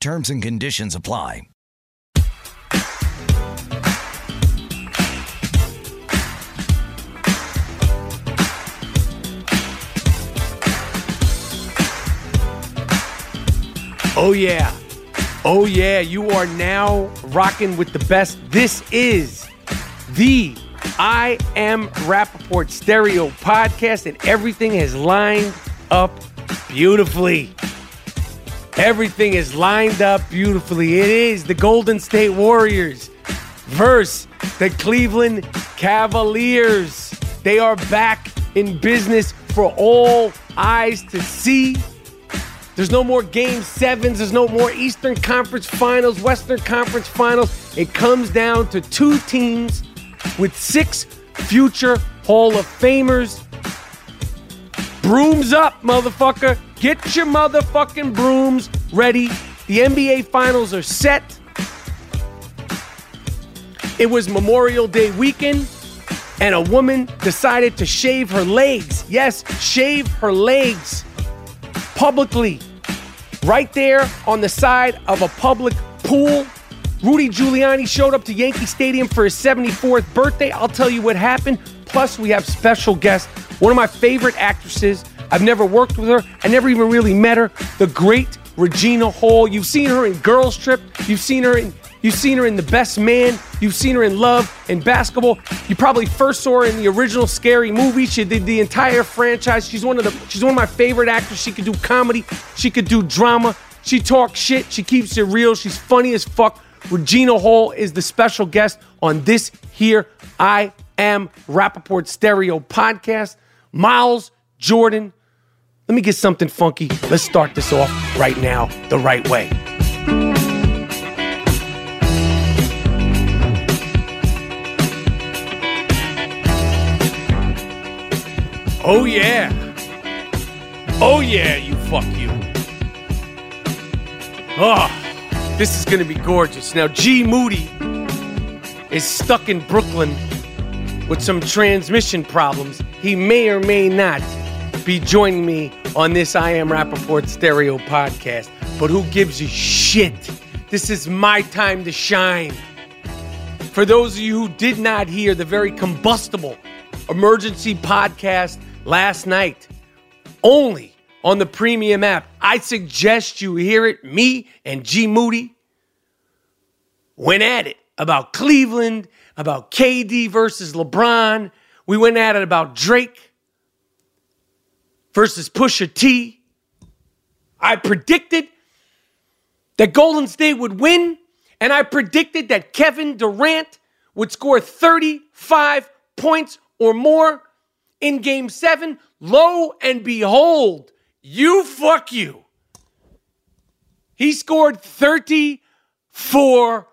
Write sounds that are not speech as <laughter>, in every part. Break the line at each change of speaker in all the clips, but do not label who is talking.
Terms and conditions apply.
Oh, yeah. Oh, yeah. You are now rocking with the best. This is the I Am Rapaport Stereo podcast, and everything has lined up beautifully. Everything is lined up beautifully. It is the Golden State Warriors versus the Cleveland Cavaliers. They are back in business for all eyes to see. There's no more game sevens. There's no more Eastern Conference finals, Western Conference finals. It comes down to two teams with six future Hall of Famers. Brooms up, motherfucker. Get your motherfucking brooms ready. The NBA finals are set. It was Memorial Day weekend, and a woman decided to shave her legs. Yes, shave her legs publicly right there on the side of a public pool. Rudy Giuliani showed up to Yankee Stadium for his 74th birthday. I'll tell you what happened. Plus, we have special guest, one of my favorite actresses. I've never worked with her. I never even really met her. The great Regina Hall. You've seen her in Girls Trip. You've seen her in You've seen her in The Best Man. You've seen her in Love and Basketball. You probably first saw her in the original Scary Movie. She did the entire franchise. She's one of the she's one of my favorite actors. She could do comedy. She could do drama. She talks shit. She keeps it real. She's funny as fuck. Regina Hall is the special guest on this here I Am Rapaport Stereo podcast. Miles Jordan. Let me get something funky. Let's start this off right now the right way. Oh, yeah. Oh, yeah, you fuck you. Oh, this is going to be gorgeous. Now, G Moody is stuck in Brooklyn with some transmission problems. He may or may not be joining me on this I Am Rapaport Stereo podcast. But who gives a shit? This is my time to shine. For those of you who did not hear the very combustible emergency podcast last night, only on the premium app, I suggest you hear it. Me and G Moody went at it about Cleveland, about KD versus LeBron. We went at it about Drake versus Pusha T. I predicted that Golden State would win, and I predicted that Kevin Durant would score 35 points or more in game seven. Lo and behold, you fuck you. He scored 34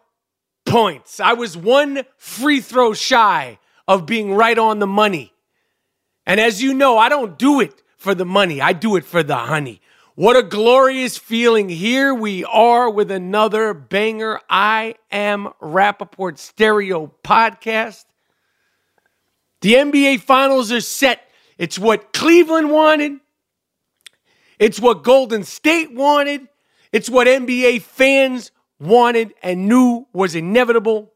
points. I was one free throw shy of being right on the money. And as you know, I don't do it for the money, I do it for the honey. What a glorious feeling. Here we are with another banger. I am Rapaport Stereo podcast. The NBA Finals are set. It's what Cleveland wanted. It's what Golden State wanted. It's what NBA fans wanted and knew was inevitable.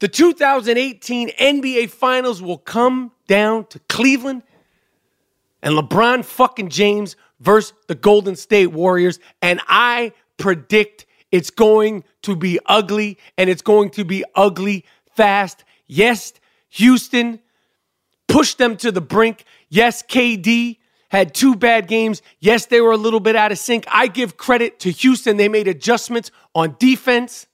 The 2018 NBA Finals will come down to Cleveland and LeBron fucking James versus the Golden State Warriors. And I predict it's going to be ugly and it's going to be ugly fast. Yes, Houston pushed them to the brink. Yes, KD had two bad games. Yes, they were a little bit out of sync. I give credit to Houston. They made adjustments on defense.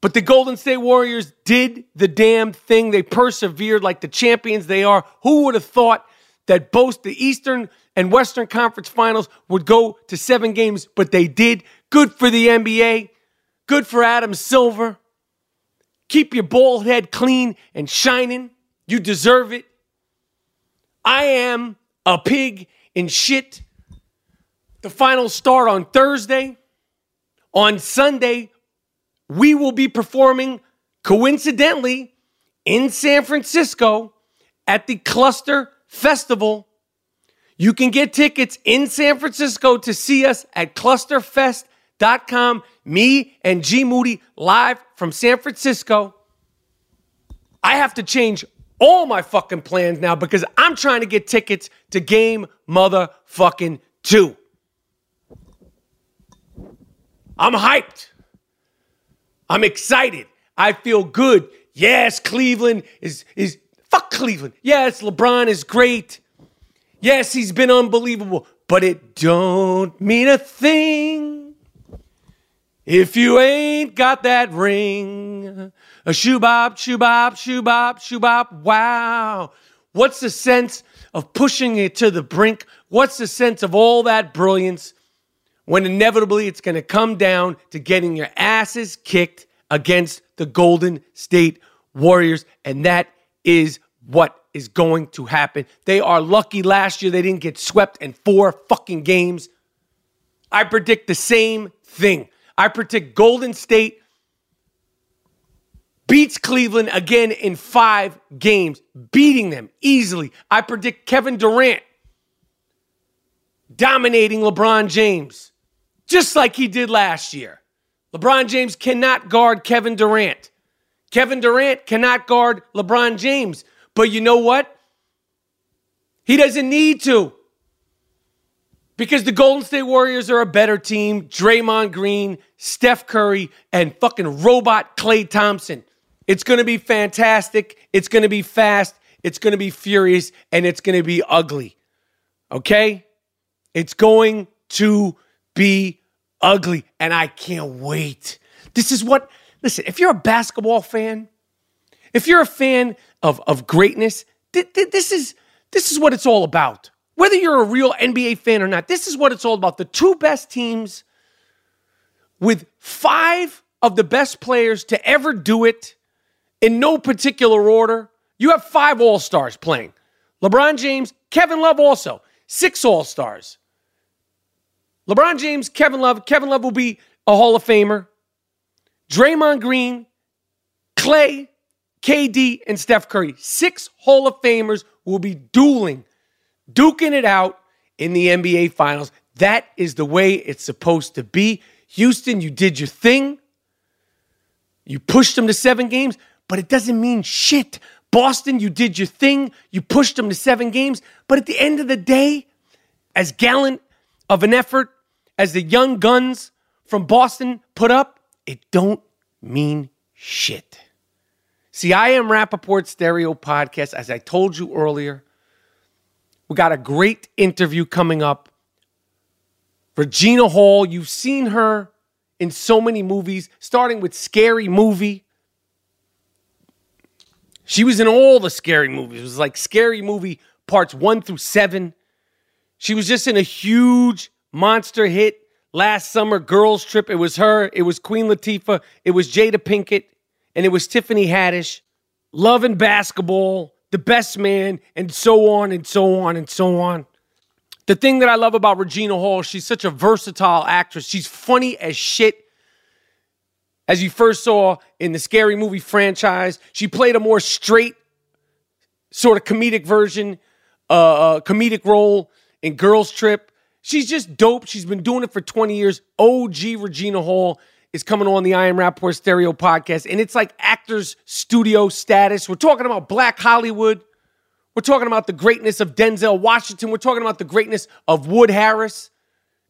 But the Golden State Warriors did the damn thing. They persevered like the champions they are. Who would have thought that both the Eastern and Western Conference Finals would go to seven games? But they did. Good for the NBA. Good for Adam Silver. Keep your bald head clean and shining. You deserve it. I am a pig in shit. The finals start on Thursday. On Sunday, we will be performing coincidentally in San Francisco at the Cluster Festival. You can get tickets in San Francisco to see us at clusterfest.com. Me and G Moody live from San Francisco. I have to change all my fucking plans now because I'm trying to get tickets to game motherfucking two. I'm hyped. I'm excited. I feel good. Yes, Cleveland is is fuck Cleveland. Yes, LeBron is great. Yes, he's been unbelievable, but it don't mean a thing if you ain't got that ring. A shoebop, shoebop, shoebop, shoebop. Wow. What's the sense of pushing it to the brink? What's the sense of all that brilliance when inevitably it's going to come down to getting your asses kicked against the Golden State Warriors? And that is what is going to happen. They are lucky last year they didn't get swept in four fucking games. I predict the same thing. I predict Golden State beats Cleveland again in five games, beating them easily. I predict Kevin Durant dominating LeBron James, just like he did last year. LeBron James cannot guard Kevin Durant. Kevin Durant cannot guard LeBron James. But you know what? He doesn't need to. Because the Golden State Warriors are a better team. Draymond Green, Steph Curry, and fucking robot Klay Thompson. It's going to be fantastic. It's going to be fast. It's going to be furious and it's going to be ugly. Okay? It's going to be ugly and I can't wait. This is what, listen, if you're a basketball fan, if you're a fan of, of greatness, th- th- this is this is what it's all about. Whether you're a real NBA fan or not, this is what it's all about. The two best teams with five of the best players to ever do it in no particular order. You have five All Stars playing LeBron James, Kevin Love also, six All Stars. LeBron James, Kevin Love. Kevin Love will be a Hall of Famer. Draymond Green, Klay, KD, and Steph Curry. Six Hall of Famers will be dueling, duking it out in the NBA Finals. That is the way it's supposed to be. Houston, you did your thing. You pushed them to seven games, but it doesn't mean shit. Boston, you did your thing. You pushed them to seven games. But at the end of the day, as gallant of an effort as the young guns from Boston put up, it don't mean shit. See, I am Rapaport Stereo Podcast. As I told you earlier, we got a great interview coming up. Regina Hall, you've seen her in so many movies, starting with Scary Movie. She was in all the scary movies. It was like Scary Movie parts one through seven. She was just in a huge monster hit last summer, Girls Trip. It was her, it was Queen Latifah, it was Jada Pinkett, and it was Tiffany Haddish. Love and basketball, the best man, and so on and so on and so on. The thing that I love about Regina Hall, she's such a versatile actress. She's funny as shit. As you first saw in the scary movie franchise, she played a more straight, sort of comedic version, uh, uh comedic role in Girls Trip. She's just dope. She's been doing it for 20 years. OG Regina Hall is coming on the I Am Rapaport Stereo podcast, and it's like actors studio status. We're talking about Black Hollywood. We're talking about the greatness of Denzel Washington. We're talking about the greatness of Wood Harris.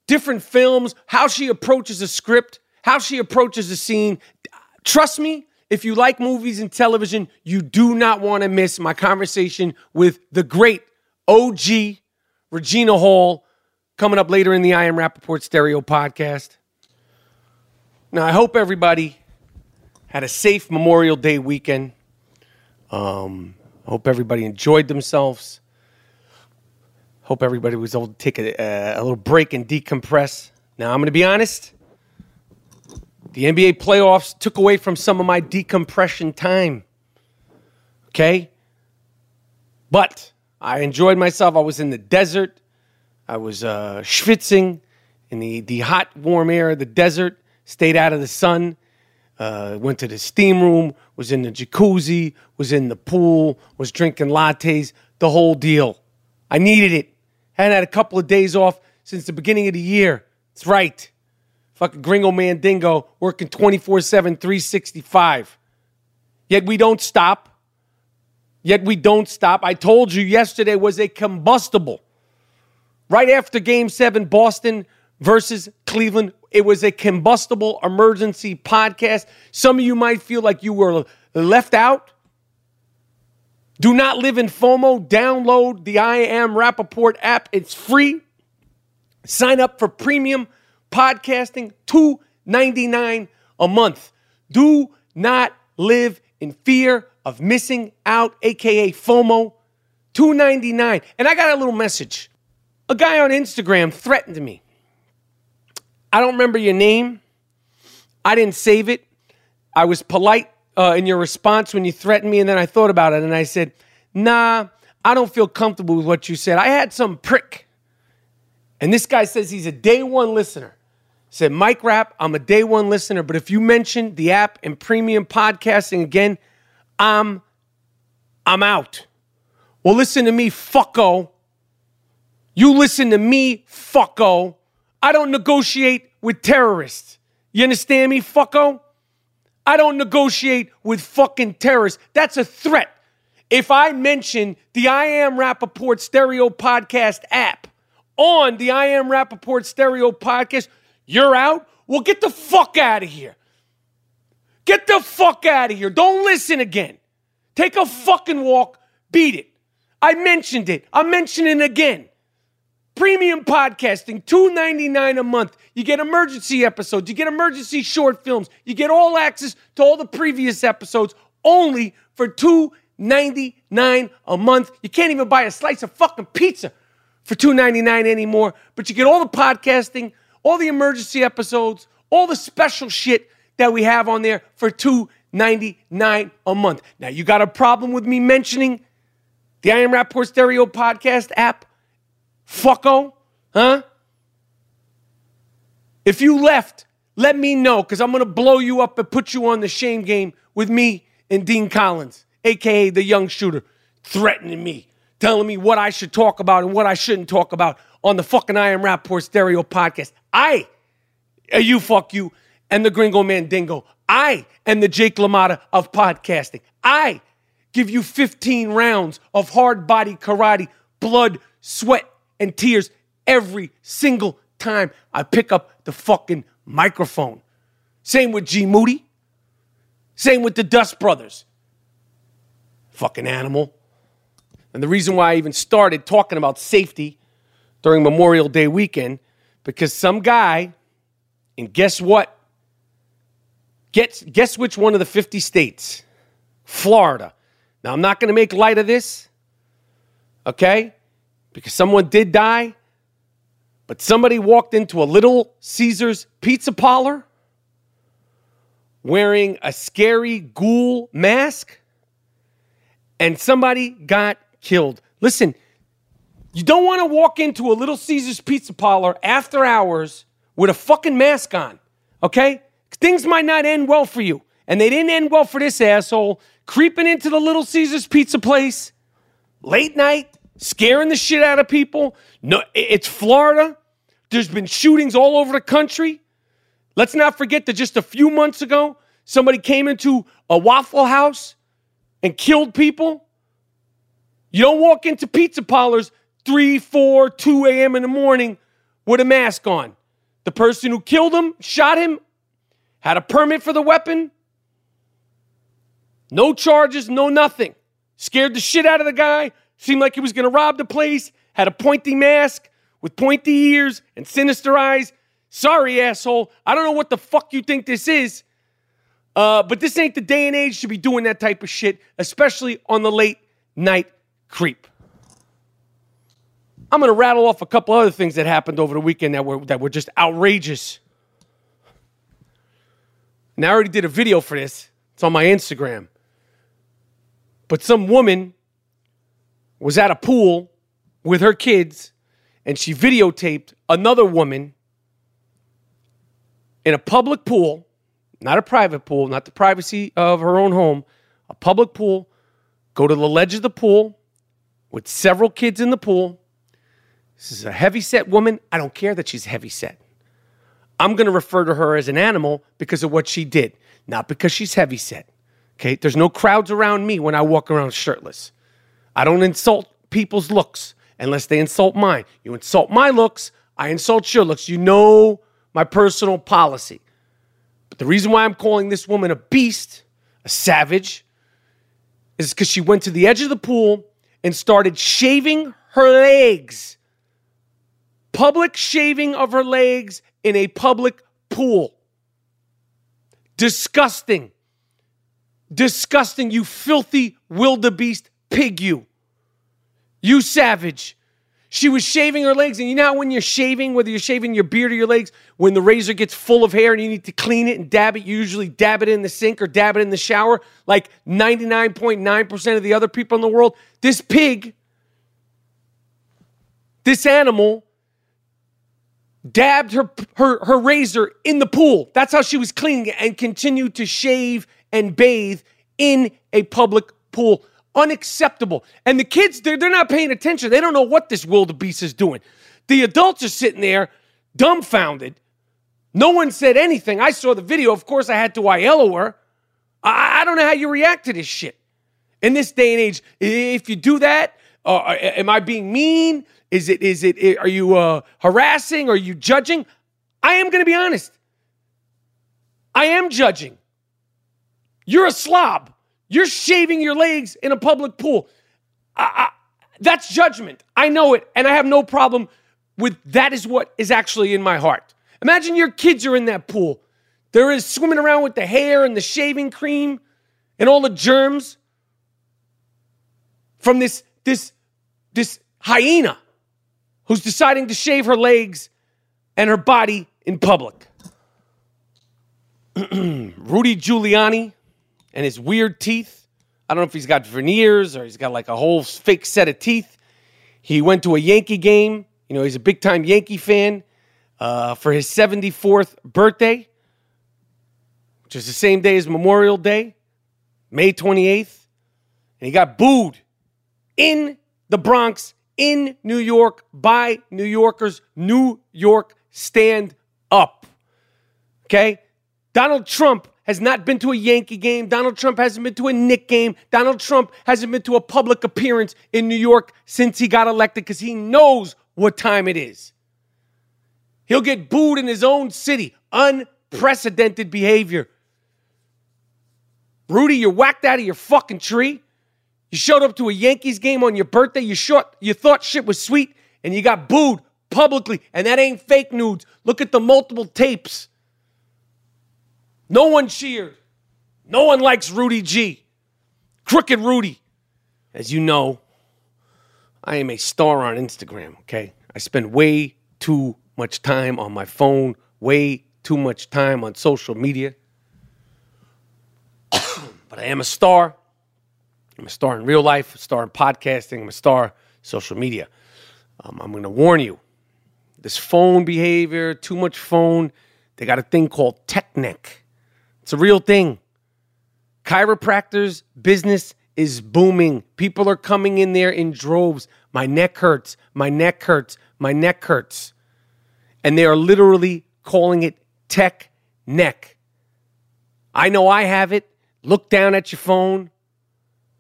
Different films, how she approaches a script, how she approaches a scene. Trust me, if you like movies and television, you do not want to miss my conversation with the great OG Regina Hall coming up later in the I Am Rapaport Stereo podcast. Now, I hope everybody had a safe Memorial Day weekend. Um, hope everybody enjoyed themselves. Hope everybody was able to take a, a, a little break and decompress. Now, I'm going to be honest. The NBA playoffs took away from some of my decompression time. Okay? But I enjoyed myself. I was in the desert. I was uh, schwitzing in the, the hot, warm air of the desert, stayed out of the sun, uh, went to the steam room, was in the jacuzzi, was in the pool, was drinking lattes, the whole deal. I needed it. Hadn't had a couple of days off since the beginning of the year. That's right. Fucking gringo mandingo working 24 7, 365. Yet we don't stop. Yet we don't stop. I told you yesterday was a combustible. Right after game seven, Boston versus Cleveland, it was a combustible emergency podcast. Some of you might feel like you were left out. Do not live in FOMO. Download the I Am Rapaport app. It's free. Sign up for premium podcasting, two ninety nine a month. Do not live in fear of missing out, aka FOMO. Two ninety nine. And I got a little message. A guy on Instagram threatened me. I don't remember your name. I didn't save it. I was polite uh, in your response when you threatened me, and then I thought about it and I said, Nah, I don't feel comfortable with what you said. I had some prick. And this guy says he's a day one listener. Said, Mike Rap, I'm a day one listener, but if you mention the app and premium podcasting again, I'm I'm out. Well, listen to me, fucko. You listen to me, fucko. I don't negotiate with terrorists. You understand me, fucko? I don't negotiate with fucking terrorists. That's a threat. If I mention the I Am Rapaport Stereo Podcast app on the I Am Rapaport Stereo Podcast, you're out? Well, get the fuck out of here. Get the fuck out of here. Don't listen again. Take a fucking walk. Beat it. I mentioned it. I'm mentioning it again. Premium podcasting, $2.99 a month. You get emergency episodes, you get emergency short films, you get all access to all the previous episodes only for $2.99 a month. You can't even buy a slice of fucking pizza for $2.99 anymore, but you get all the podcasting, all the emergency episodes, all the special shit that we have on there for $2.99 a month. Now, you got a problem with me mentioning the I Am Rapaport Stereo podcast app? Fucko? Huh? If you left, let me know because I'm going to blow you up and put you on the shame game with me and Dean Collins, aka the young shooter, threatening me, telling me what I should talk about and what I shouldn't talk about on the fucking I Am Rapaport Stereo podcast. I Uh, You fuck you and the Gringo Mandingo. I am the Jake LaMotta of podcasting. I give you 15 rounds of hard body karate, blood, sweat, and tears every single time I pick up the fucking microphone. Same with G Moody. Same with the Dust Brothers. Fucking animal. And the reason why I even started talking about safety during Memorial Day weekend, because some guy, and guess what? Guess, guess which one of the 50 states? Florida. Now, I'm not going to make light of this, okay? Because someone did die, but somebody walked into a Little Caesars pizza parlor wearing a scary ghoul mask, and somebody got killed. Listen, you don't want to walk into a Little Caesars pizza parlor after hours with a fucking mask on, okay? Things might not end well for you. And they didn't end well for this asshole creeping into the Little Caesars pizza place late night, scaring the shit out of people. No, it's Florida. There's been shootings all over the country. Let's not forget that just a few months ago, somebody came into a Waffle House and killed people. You don't walk into pizza parlors 3, 4, 2 a.m. in the morning with a mask on. The person who killed him, shot him, had a permit for the weapon. No charges, no nothing. Scared the shit out of the guy. Seemed like he was going to rob the place. Had a pointy mask with pointy ears and sinister eyes. Sorry, asshole. I don't know what the fuck you think this is. Uh, but this ain't the day and age to be doing that type of shit, especially on the late night creep. I'm gonna rattle off a couple other things that happened over the weekend that were that were just outrageous. And I already did a video for this. It's on my Instagram. But some woman was at a pool with her kids and she videotaped another woman in a public pool, not a private pool, not the privacy of her own home, a public pool, go to the ledge of the pool with several kids in the pool. This is a heavy set woman. I don't care that she's heavy set. I'm going to refer to her as an animal because of what she did, not because she's heavy set. Okay? There's no crowds around me when I walk around shirtless. I don't insult people's looks unless they insult mine. You insult my looks, I insult your looks. You know my personal policy. But the reason why I'm calling this woman a beast, a savage, is because she went to the edge of the pool and started shaving her legs. Public shaving of her legs in a public pool. Disgusting. Disgusting, you filthy wildebeest pig, you. You savage. She was shaving her legs, and you know how when you're shaving, whether you're shaving your beard or your legs, when the razor gets full of hair and you need to clean it and dab it, you usually dab it in the sink or dab it in the shower, like 99.9% of the other people in the world. This pig, this animal, dabbed her, her, her razor in the pool. That's how she was cleaning it and continued to shave and bathe in a public pool. Unacceptable. And the kids, they're, they're not paying attention. They don't know what this wildebeest is doing. The adults are sitting there dumbfounded. No one said anything. I saw the video. Of course, I had to ILO her. I, I don't know how you react to this shit. In this day and age, if you do that, uh, am I being mean? Is it, is it, are you uh, harassing? Are you judging? I am going to be honest. I am judging. You're a slob. You're shaving your legs in a public pool. I, I, that's judgment. I know it, and I have no problem with that. Is what is actually in my heart. Imagine your kids are in that pool. They're swimming around with the hair and the shaving cream and all the germs from this this this hyena who's deciding to shave her legs and her body in public. <clears throat> Rudy Giuliani and his weird teeth. I don't know if he's got veneers or he's got like a whole fake set of teeth. He went to a Yankee game. You know, he's a big time Yankee fan uh, for his 74th birthday, which is the same day as Memorial Day, May 28th. And he got booed in the Bronx, in New York, by New Yorkers. New York, stand up. Okay? Donald Trump has not been to a Yankee game. Donald Trump hasn't been to a Nick game. Donald Trump hasn't been to a public appearance in New York since he got elected because he knows what time it is. He'll get booed in his own city. Unprecedented behavior. Rudy, you're whacked out of your fucking tree. You showed up to a Yankees game on your birthday. You short, you thought shit was sweet, and you got booed publicly. And that ain't fake nudes. Look at the multiple tapes. No one cheered. No one likes Rudy G. Crooked Rudy. As you know, I am a star on Instagram, okay? I spend way too much time on my phone, way too much time on social media. <coughs> but I am a star. I'm a star in real life, a star in podcasting, I'm a star social media. Um, I'm going to warn you this phone behavior, too much phone, they got a thing called tech neck. It's a real thing. Chiropractors business is booming. People are coming in there in droves. My neck hurts. My neck hurts. My neck hurts. And they are literally calling it tech neck. I know I have it. Look down at your phone,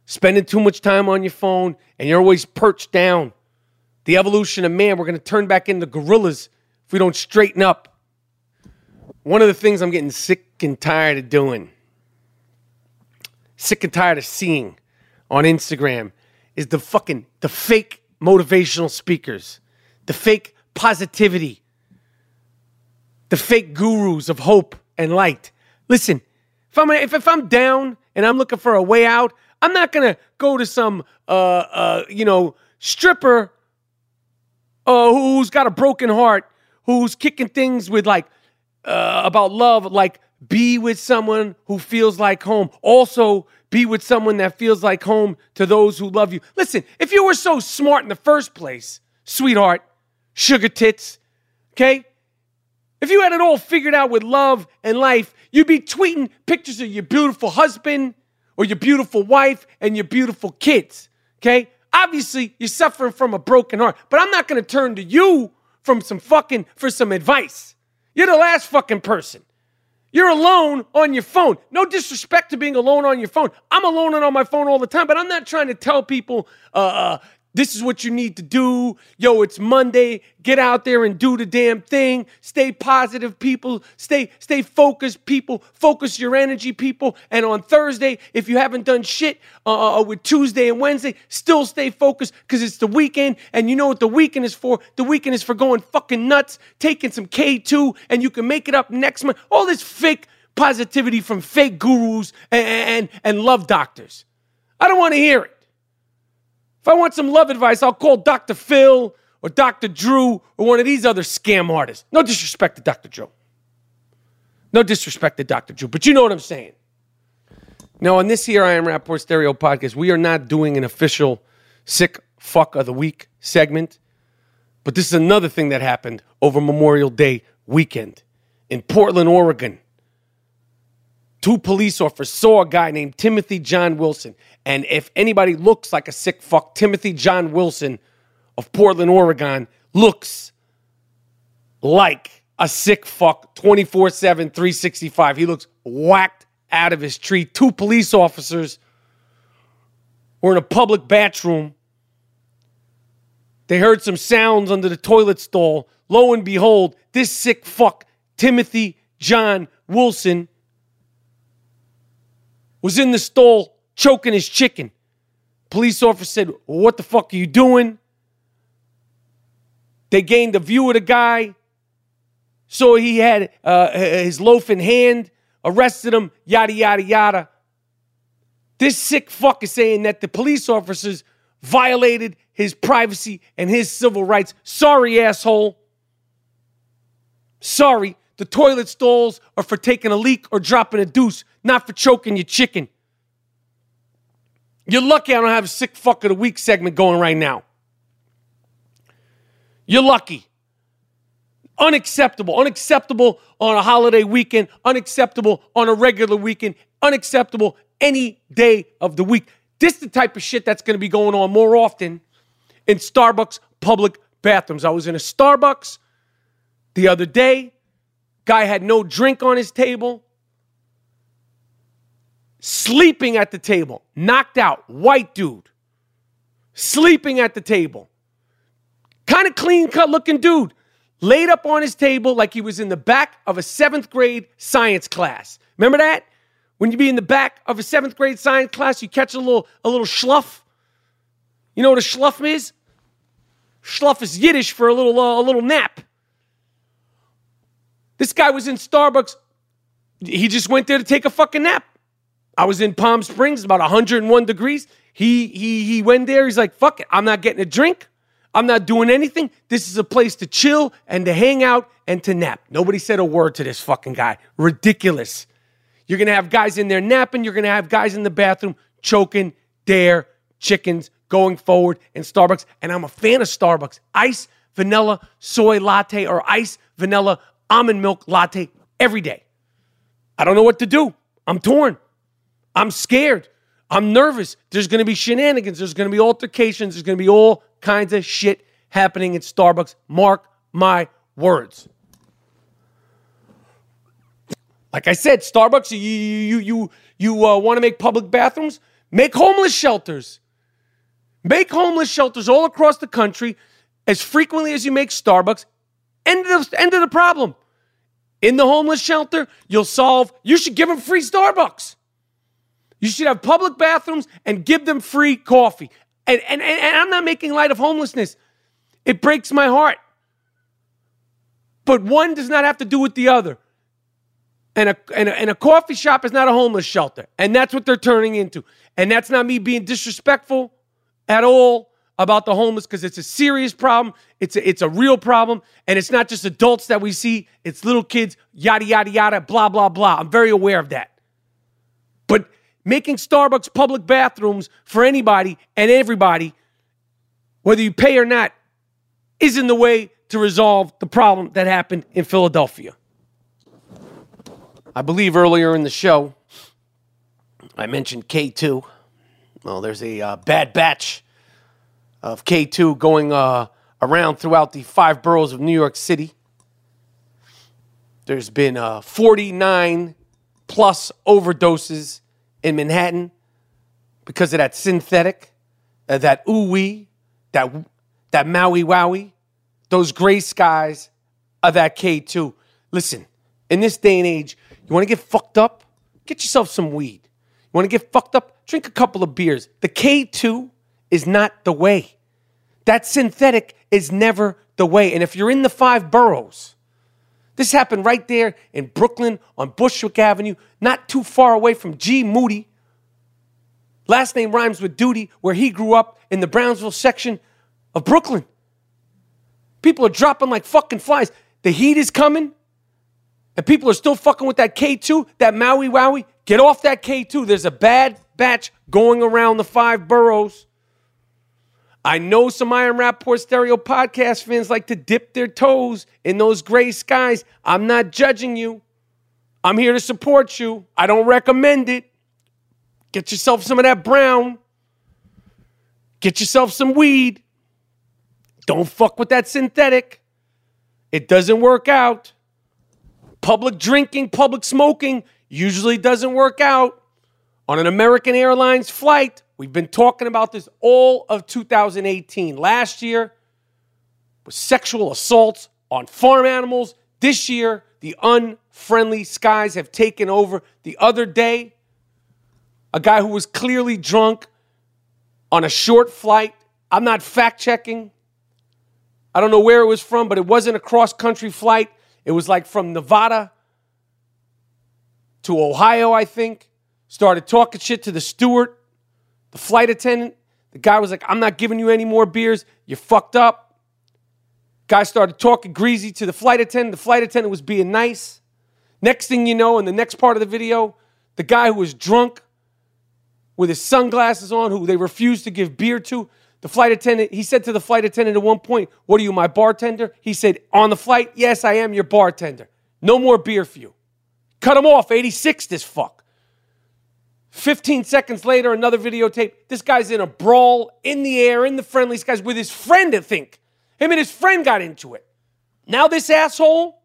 spending too much time on your phone, and you're always perched down. The evolution of man, we're going to turn back into gorillas if we don't straighten up. One of the things I'm getting sick and tired of doing, sick and tired of seeing on Instagram is the fucking the fake motivational speakers, the fake positivity, the fake gurus of hope and light. Listen, if I'm if, if I'm down and I'm looking for a way out, I'm not gonna go to some uh uh you know stripper uh who's got a broken heart, who's kicking things with like uh, about love, like be with someone who feels like home. Also, be with someone that feels like home to those who love you. Listen, if you were so smart in the first place, sweetheart, sugar tits, okay? If you had it all figured out with love and life, you'd be tweeting pictures of your beautiful husband or your beautiful wife and your beautiful kids, okay? Obviously, you're suffering from a broken heart, but I'm not gonna turn to you from some fucking for some advice. You're the last fucking person. You're alone on your phone. No disrespect to being alone on your phone. I'm alone on my phone all the time, but I'm not trying to tell people, uh, uh this is what you need to do. Yo, it's Monday. Get out there and do the damn thing. Stay positive, people. Stay stay focused, people. Focus your energy, people. And on Thursday, if you haven't done shit uh, uh, uh with Tuesday and Wednesday, still stay focused because it's the weekend. And you know what the weekend is for? The weekend is for going fucking nuts, taking some K2, and you can make it up next month. All this fake positivity from fake gurus and, and, and love doctors. I don't want to hear it. If I want some love advice, I'll call Dr. Phil or Dr. Drew or one of these other scam artists. No disrespect to Dr. Joe. No disrespect to Dr. Drew, but you know what I'm saying. Now, on this here I Am Rapaport Stereo podcast, we are not doing an official sick fuck of the week segment, but this is another thing that happened over Memorial Day weekend in Portland, Oregon. Two police officers saw a guy named Timothy John Wilson and if anybody looks like a sick fuck, Timothy John Wilson of Portland, Oregon looks like a sick fuck 24 7, 365. He looks whacked out of his tree. Two police officers were in a public bathroom. They heard some sounds under the toilet stall. Lo and behold, this sick fuck, Timothy John Wilson, was in the stall choking his chicken. Police officer said, What the fuck are you doing? They gained a view of the guy. So he had uh, his loaf in hand, arrested him, yada, yada, yada. This sick fuck is saying that the police officers violated his privacy and his civil rights. Sorry, asshole. Sorry. The toilet stalls are for taking a leak or dropping a deuce, not for choking your chicken. You're lucky I don't have a sick fuck of the week segment going right now. You're lucky. Unacceptable. Unacceptable on a holiday weekend. Unacceptable on a regular weekend. Unacceptable any day of the week. This is the type of shit that's going to be going on more often in Starbucks public bathrooms. I was in a Starbucks the other day. Guy had no drink on his table. Sleeping at the table, knocked out, white dude. Sleeping at the table. Kind of clean cut looking dude. Laid up on his table like he was in the back of a seventh grade science class. Remember that? When you be in the back of a seventh grade science class, you catch a little a little schluff. You know what a schluff is? Schluff is Yiddish for a little uh, a little nap. This guy was in Starbucks. He just went there to take a fucking nap. I was in Palm Springs, about 101 degrees. He he he went there. He's like, "Fuck it, I'm not getting a drink. I'm not doing anything. This is a place to chill and to hang out and to nap." Nobody said a word to this fucking guy. Ridiculous. You're gonna have guys in there napping. You're gonna have guys in the bathroom choking, their chickens going forward in Starbucks. And I'm a fan of Starbucks. Ice, vanilla, soy latte, or ice, vanilla, almond milk latte every day. I don't know what to do. I'm torn. I'm scared. I'm nervous. There's going to be shenanigans. There's going to be altercations. There's going to be all kinds of shit happening at Starbucks. Mark my words. Like I said, Starbucks, you you you you uh, want to make public bathrooms? Make homeless shelters. Make homeless shelters all across the country as frequently as you make Starbucks. End of, end of the problem. In the homeless shelter, you'll solve, you should give them free Starbucks. You should have public bathrooms and give them free coffee. And, and, and I'm not making light of homelessness. It breaks my heart. But one does not have to do with the other. And a, and a, and a coffee shop is not a homeless shelter. And that's what they're turning into. And that's not me being disrespectful at all about the homeless because it's a serious problem. It's a, it's a real problem. And it's not just adults that we see, it's little kids, yada, yada, yada, blah, blah, blah. I'm very aware of that. But making Starbucks public bathrooms for anybody and everybody, whether you pay or not, isn't the way to resolve the problem that happened in Philadelphia. I believe earlier in the show, I mentioned K2. Well, there's a uh, bad batch of K2 going uh, around throughout the five boroughs of New York City. There's been uh, 49 plus overdoses in Manhattan because of that synthetic, uh, that ooey, that that Maui Wowie, those gray skies of that K2. Listen, in this day and age, you want to get fucked up? Get yourself some weed. You want to get fucked up? Drink a couple of beers. The K2 is not the way. That synthetic is never the way. And if you're in the five boroughs, this happened right there in Brooklyn on Bushwick Avenue, not too far away from G. Moody. Last name rhymes with Duty, where he grew up in the Brownsville section of Brooklyn. People are dropping like fucking flies. The heat is coming, and people are still fucking with that K2, that Maui Wowie. Get off that K2. There's a bad batch going around the five boroughs. I know some I Am Rapaport Stereo podcast fans like to dip their toes in those gray skies. I'm not judging you. I'm here to support you. I don't recommend it. Get yourself some of that brown. Get yourself some weed. Don't fuck with that synthetic. It doesn't work out. Public drinking, public smoking usually doesn't work out. On an American Airlines flight, we've been talking about this all of 2018. Last year was sexual assaults on farm animals. This year, the unfriendly skies have taken over. The other day, a guy who was clearly drunk on a short flight. I'm not fact checking. I don't know where it was from, but it wasn't a cross country flight. It was like from Nevada to Ohio, I think. Started talking shit to the steward, the flight attendant. The guy was like, I'm not giving you any more beers. You're fucked up. Guy started talking greasy to the flight attendant. The flight attendant was being nice. Next thing you know, in the next part of the video, the guy who was drunk with his sunglasses on, who they refused to give beer to, the flight attendant, he said to the flight attendant at one point, What are you, my bartender? He said, On the flight, yes, I am your bartender. No more beer for you. Cut him off, 86 this fuck. 15 seconds later, another videotape. This guy's in a brawl in the air, in the friendly skies with his friend, I think. Him and his friend got into it. Now, this asshole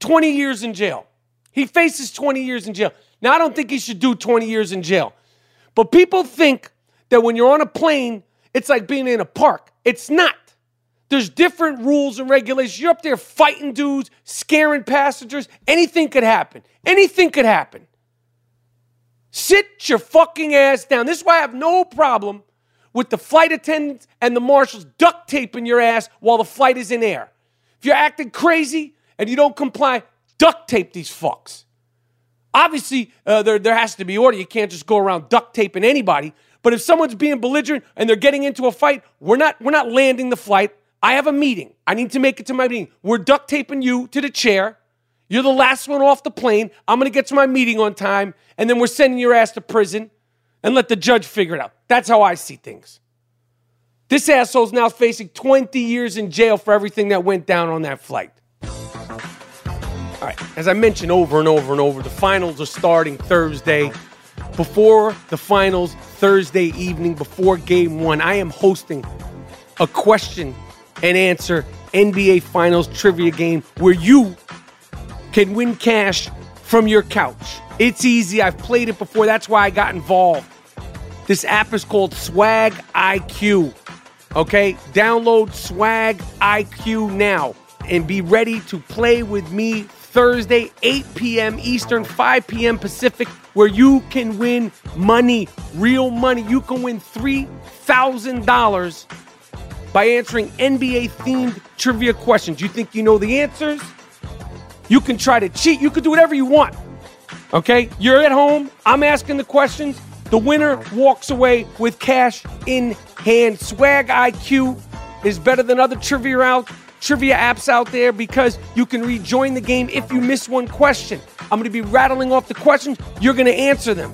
20 years in jail. He faces 20 years in jail. Now, I don't think he should do 20 years in jail. But people think that when you're on a plane, it's like being in a park. It's not. There's different rules and regulations. You're up there fighting dudes, scaring passengers. Anything could happen. Anything could happen. Sit your fucking ass down. This is why I have no problem with the flight attendants and the marshals duct taping your ass while the flight is in air. If you're acting crazy and you don't comply, duct tape these fucks. Obviously, uh, there, there has to be order. You can't just go around duct taping anybody. But if someone's being belligerent and they're getting into a fight, we're not, we're not landing the flight. I have a meeting. I need to make it to my meeting. We're duct taping you to the chair. You're the last one off the plane. I'm going to get to my meeting on time, and then we're sending your ass to prison and let the judge figure it out. That's how I see things. This asshole's now facing 20 years in jail for everything that went down on that flight. All right, as I mentioned over and over and over, the finals are starting Thursday. Before the finals, Thursday evening, before game one, I am hosting a question and answer NBA Finals trivia game where you can win cash from your couch. It's easy. I've played it before. That's why I got involved. This app is called Swag IQ. Okay? Download Swag IQ now and be ready to play with me Thursday, 8 p.m. Eastern, 5 p.m. Pacific, where you can win money, real money. You can win $3,000 by answering NBA themed trivia questions. You think you know the answers? You can try to cheat. You can do whatever you want. Okay? You're at home. I'm asking the questions. The winner walks away with cash in hand. Swag IQ is better than other trivia out trivia apps out there because you can rejoin the game if you miss one question. I'm going to be rattling off the questions. You're going to answer them.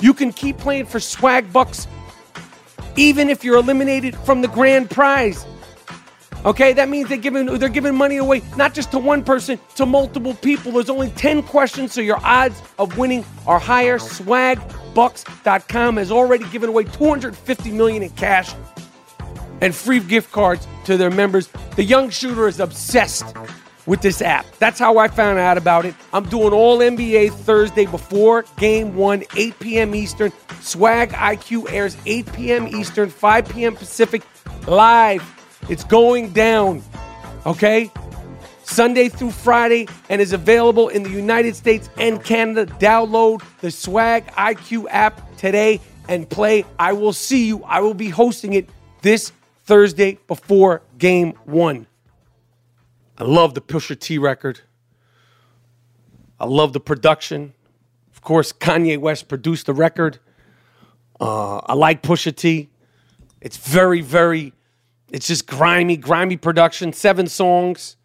You can keep playing for swag bucks even if you're eliminated from the grand prize. Okay, that means they're giving they're giving money away not just to one person, to multiple people. There's only 10 questions, so your odds of winning are higher. Swagbucks.com has already given away 250 million in cash and free gift cards to their members. The young shooter is obsessed with this app. That's how I found out about it. I'm doing all NBA Thursday before game one, 8 p.m. Eastern. Swag IQ airs 8 p.m. Eastern, 5 p.m. Pacific, live. It's going down, okay? Sunday through Friday, and is available in the United States and Canada. Download the Swag IQ app today and play. I will see you. I will be hosting it this Thursday before game one. I love the Pusha T record. I love the production. Of course, Kanye West produced the record. Uh, I like Pusha T. It's very, very, it's just grimy, grimy production. Seven songs,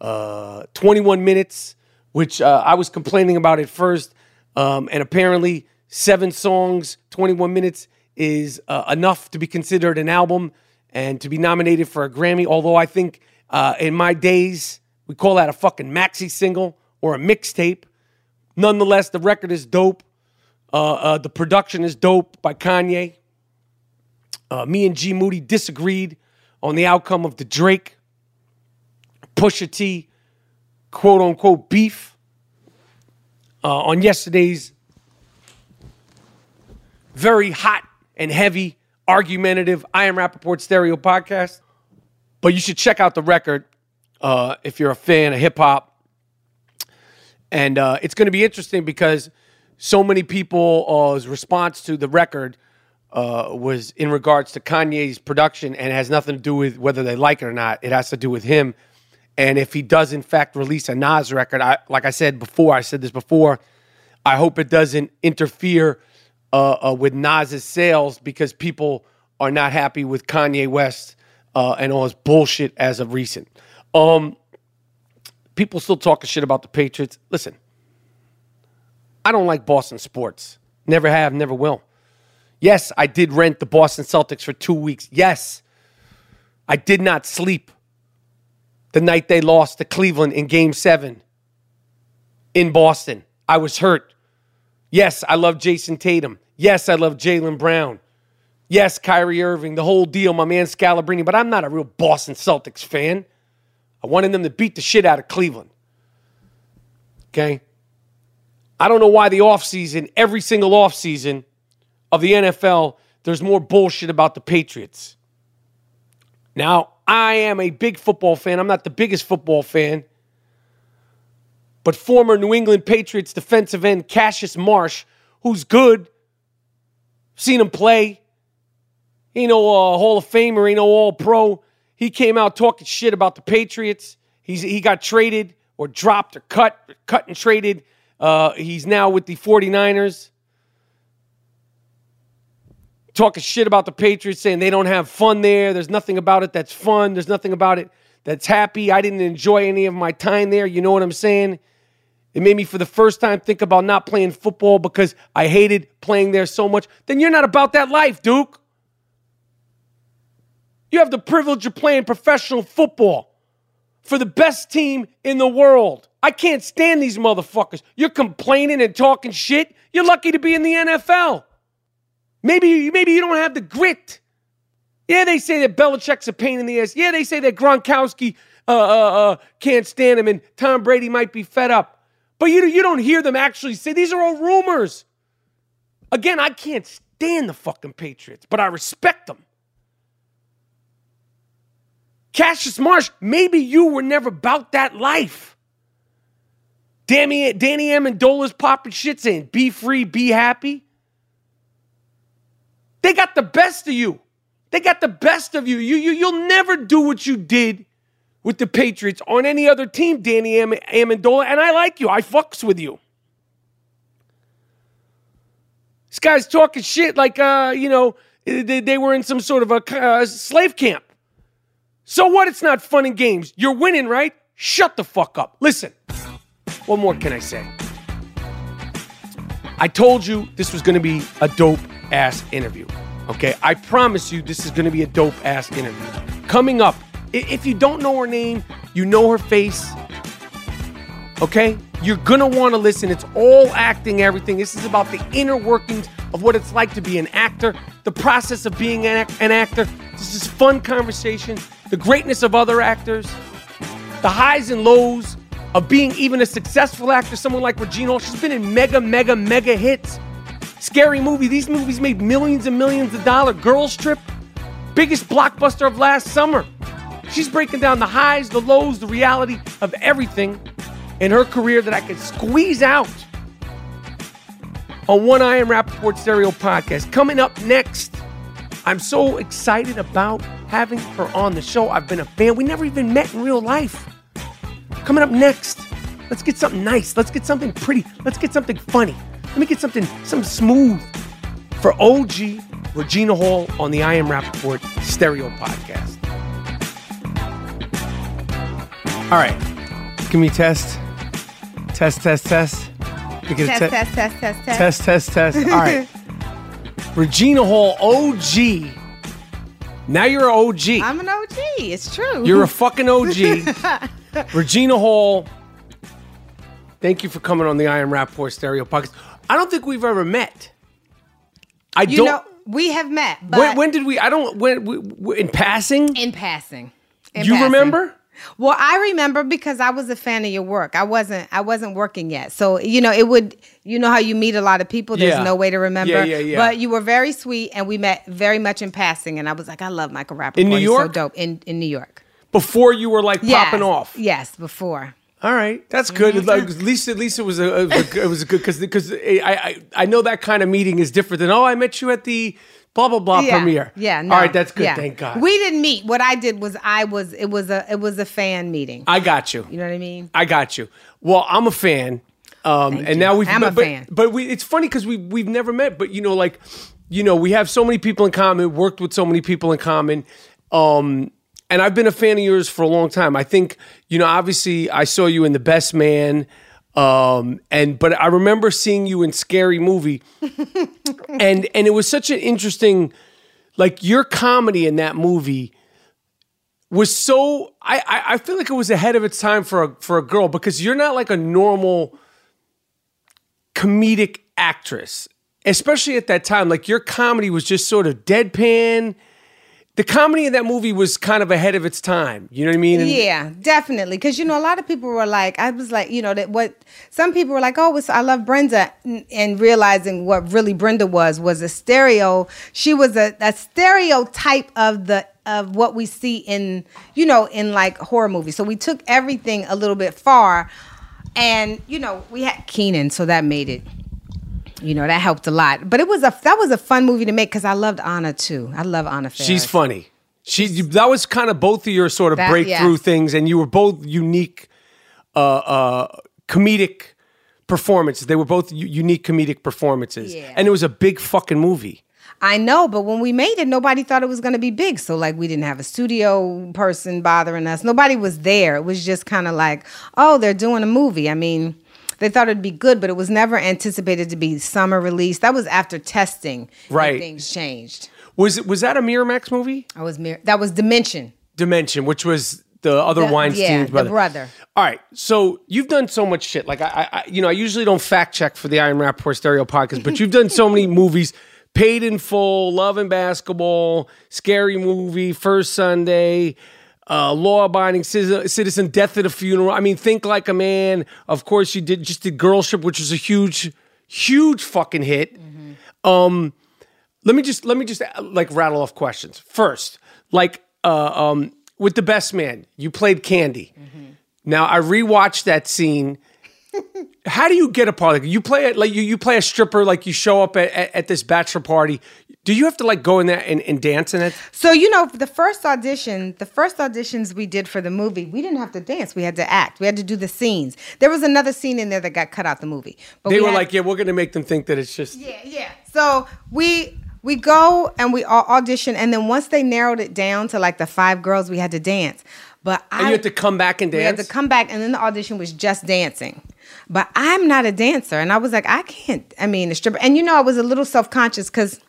uh, 21 minutes, which uh, I was complaining about at first. Um, and apparently, seven songs, 21 minutes is uh, enough to be considered an album and to be nominated for a Grammy. Although I think uh, in my days, we call that a fucking maxi single or a mixtape. Nonetheless, the record is dope. Uh, uh, the production is dope by Kanye. Me and G Moody disagreed on the outcome of the Drake Pusha T quote unquote beef uh, on yesterday's very hot and heavy argumentative I Am Rapaport stereo podcast. But you should check out the record uh, if you're a fan of hip hop. And uh, it's going to be interesting because so many people's uh, response to the record uh, was in regards to Kanye's production and has nothing to do with whether they like it or not. It has to do with him. And if he does, in fact, release a Nas record, I, like I said before, I said this before, I hope it doesn't interfere uh, uh, with Nas's sales because people are not happy with Kanye West uh, and all his bullshit as of recent. Um, people still talking shit about the Patriots. Listen, I don't like Boston sports. Never have, never will. Yes, I did rent the Boston Celtics for two weeks. Yes, I did not sleep the night they lost to Cleveland in game seven in Boston. I was hurt. Yes, I love Jayson Tatum. Yes, I love Jaylen Brown. Yes, Kyrie Irving, the whole deal, my man Scalabrine, but I'm not a real Boston Celtics fan. I wanted them to beat the shit out of Cleveland. Okay? I don't know why the offseason, every single offseason of the NFL, there's more bullshit about the Patriots. Now, I am a big football fan. I'm not the biggest football fan. But former New England Patriots defensive end Cassius Marsh, who's good, seen him play. He no uh, Hall of Famer, he no All Pro. He came out talking shit about the Patriots. He's he got traded or dropped or cut, cut and traded. Uh, he's now with the 49ers. Talking shit about the Patriots, saying they don't have fun there. There's nothing about it that's fun. There's nothing about it that's happy. I didn't enjoy any of my time there. You know what I'm saying? It made me, for the first time, think about not playing football because I hated playing there so much. Then you're not about that life, Duke. You have the privilege of playing professional football for the best team in the world. I can't stand these motherfuckers. You're complaining and talking shit. You're lucky to be in the NFL. Maybe, maybe you don't have the grit. Yeah, they say that Belichick's a pain in the ass. Yeah, they say that Gronkowski uh, uh, uh, can't stand him and Tom Brady might be fed up. But you, you don't hear them actually say these are all rumors. Again, I can't stand the fucking Patriots, but I respect them. Cassius Marsh, maybe you were never about that life. Danny, Danny Amendola's popping shit saying, be free, be happy. They got the best of you. They got the best of you. You, you you'll never do what you did with the Patriots on any other team, Danny Am- Amendola. And I like you. I fucks with you. This guy's talking shit like, uh, you know, they, they were in some sort of a uh, slave camp. So what? It's not fun and games. You're winning, right? Shut the fuck up. Listen, what more can I say? I told you this was going to be a dope ass interview. Okay, I promise you this is going to be a dope ass interview. Coming up, if you don't know her name, you know her face. Okay, you're gonna want to listen. It's all acting, everything. This is about the inner workings of what it's like to be an actor, the process of being an, an actor. This is fun conversation, the greatness of other actors, the highs and lows of being even a successful actor. Someone like Regina Hall, she's been in mega, mega, mega hits. Scary movie. These movies made millions and millions of dollars. Girls Trip, biggest blockbuster of last summer. She's breaking down the highs, the lows, the reality of everything in her career that I could squeeze out on One I Am Rapaport Stereo podcast. Coming up next, I'm so excited about having her on the show. I've been a fan. We never even met in real life. Coming up next, let's get something nice. Let's get something pretty. Let's get something funny. Let me get something, some smooth for OG Regina Hall on the I Am Rapaport Stereo podcast. All right, give me a test. Test, test, test.
Test, te- test, test, test, test.
Test, test, test. All right. <laughs> Regina Hall, OG. Now you're an OG.
I'm an OG. It's true.
You're a fucking OG. <laughs> Regina Hall, thank you for coming on the I Am Rapaport Stereo podcast. I don't think we've ever met. I
you
don't.
know, we have met, but
when, when did we? I don't. When, we, in passing?
in passing. In
you
passing.
remember?
Well, I remember because I was a fan of your work. I wasn't I wasn't working yet. So, you know, it would you know how you meet a lot of people, there's
Yeah.
no way to remember.
Yeah, yeah, yeah.
But you were very sweet and we met very much in passing and I was like, I love Michael Rapaport.
In New
He's
York?
so dope. In in New York.
Before you were like
Yes.
popping off.
Yes, before.
All right, that's good.
Mm-hmm.
Like, at least, at least it was a, it was a, it was a good because because I, I I know that kind of meeting is different than oh I met you at the blah blah blah
yeah.
premiere.
Yeah. No,
All right, that's good.
yeah.
Thank God.
We didn't meet. What I did was I was it was a it was a fan meeting.
I got you.
You know what I mean?
I got you. Well, I'm a fan, um, and
you.
now we've.
I'm
but,
a
but-
fan.
But we, it's funny because we we've never met. But you know, like, you know, we have so many people in common. Worked with so many people in common. Um, and I've been a fan of yours for a long time. I think you know. Obviously, I saw you in The Best Man. Um, and but I remember seeing you in Scary Movie, <laughs> and and it was such an interesting, like your comedy in that movie was so I, I I feel like it was ahead of its time for a for a girl because you're not like a normal comedic actress, especially at that time. Like your comedy was just sort of deadpan. The comedy in that movie was kind of ahead of its time. You know what I mean? And-
Yeah, definitely. Because you know, a lot of people were like, I was like, you know, that what some people were like, oh, it's, I love Brenda, and realizing what really Brenda was was a stereo. She was a, a stereotype of the of what we see in you know in like horror movies. So we took everything a little bit far, and you know we had Keenen, so that made it. You know that helped a lot, but it was a that was a fun movie to make because I loved Anna too. I love Anna. Faris.
She's funny. She that was kind of both of your sort of
That-
breakthrough
yeah.
things, and you were both unique, uh, uh, comedic performances. They were both u- unique comedic performances,
Yeah.
and it was a big fucking movie.
I know, but when we made it, nobody thought it was going to be big. So, like, we didn't have a studio person bothering us. Nobody was there. It was just kind of like, oh, they're doing a movie. I mean, they thought it'd be good, but it was never anticipated to be summer release. That was after testing.
Right.
things changed.
Was it was that a Miramax movie?
I was mir- that was Dimension.
Dimension, which was the other
The-
Weinstein's
yeah, the
brother.
brother.
All right, so you've done so much shit. Like I, I, I- you know, I usually don't fact check for the I Am Rapaport Stereo podcast, but you've done so many <laughs> movies: Paid in Full, Love and Basketball, Scary Movie, First Sunday. Uh, law-abiding citizen, citizen, death at a funeral. I mean, think like a man. Of course, you did just did Girls Trip, which was a huge, huge fucking hit. Um, let me just let me just uh, like rattle off questions first. Like uh, um, with the best man, you played Candy. Now I rewatched that scene. <laughs> How do you get a part? Like you play it like you you play a stripper. Like you show up at, at, at this bachelor party. Do you have to like go in there and, and dance in it?
So you know, the first audition, the first auditions we did for the movie, we didn't have to dance. We had to act. We had to do the scenes. There was another scene in there that got cut out the movie. But
They
we
were
had-
like, yeah, we're gonna make them think that it's just.
Yeah, yeah. So we we go and we au- audition, and then once they narrowed it down to like the five girls, we had to dance. But I
And you had to come back and dance.
we had to come back, and then the audition was just dancing. But I'm not a dancer, and I was like, I can't. I mean, the stripper, and you know, I was a little self conscious because.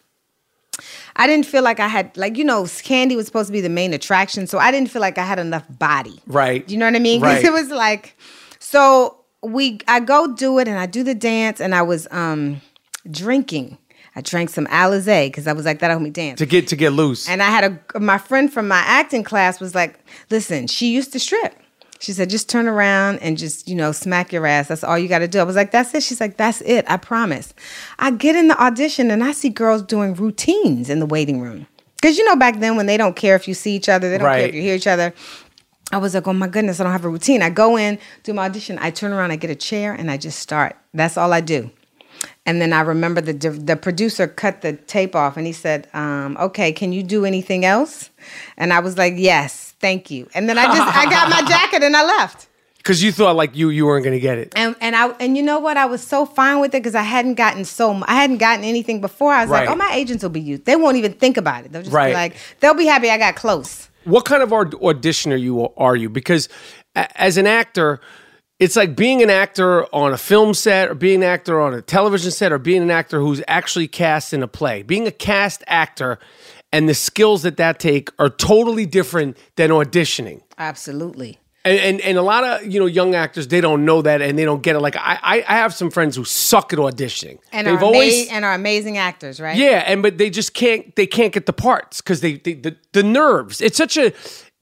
I didn't feel like I had like you know Candy was supposed to be the main attraction, so I didn't feel like I had enough body.
Right.
You know what I mean? Because
Right.
it was like, so we I go do it and I do the dance and I was um drinking. I drank some Alizé because I was like that'll help me dance.
to get to get loose.
And I had a my friend from my acting class was like, listen, she used to strip. She said, just turn around and just, you know, smack your ass. That's all you got to do. I was like, that's it. She's like, that's it. I promise. I get in the audition and I see girls doing routines in the waiting room. Because, you know, back then when they don't care if you see each other, they don't care if you hear each other. I was like, oh my goodness, I don't have a routine. I go in, do my audition, I turn around, I get a chair, and I just start. That's all I do. And then I remember the the producer cut the tape off, and he said, um, "Okay, can you do anything else?" And I was like, "Yes, thank you." And then I just I got my <laughs> jacket and I left.
Because you thought like you you weren't gonna get it.
And and I and you know what? I was so fine with it because I hadn't gotten so I hadn't gotten anything before. I was
Right.
like, "Oh, my agents will be used. They won't even think about it. They'll just
Right.
be like, they'll be happy I got close."
what kind of aud- auditioner you are you because as an actor it's like being an actor on a film set or being an actor on a television set or being an actor who's actually cast in a play being a cast actor and the skills that that take are totally different than auditioning
Absolutely.
and, and and a lot of you know young actors they don't know that and they don't get it like i i, I have some friends who suck at auditioning
And
they've
are
always
ama- and are amazing actors, right?
yeah, and but they just can't they can't get the parts because they, they the the nerves. It's such a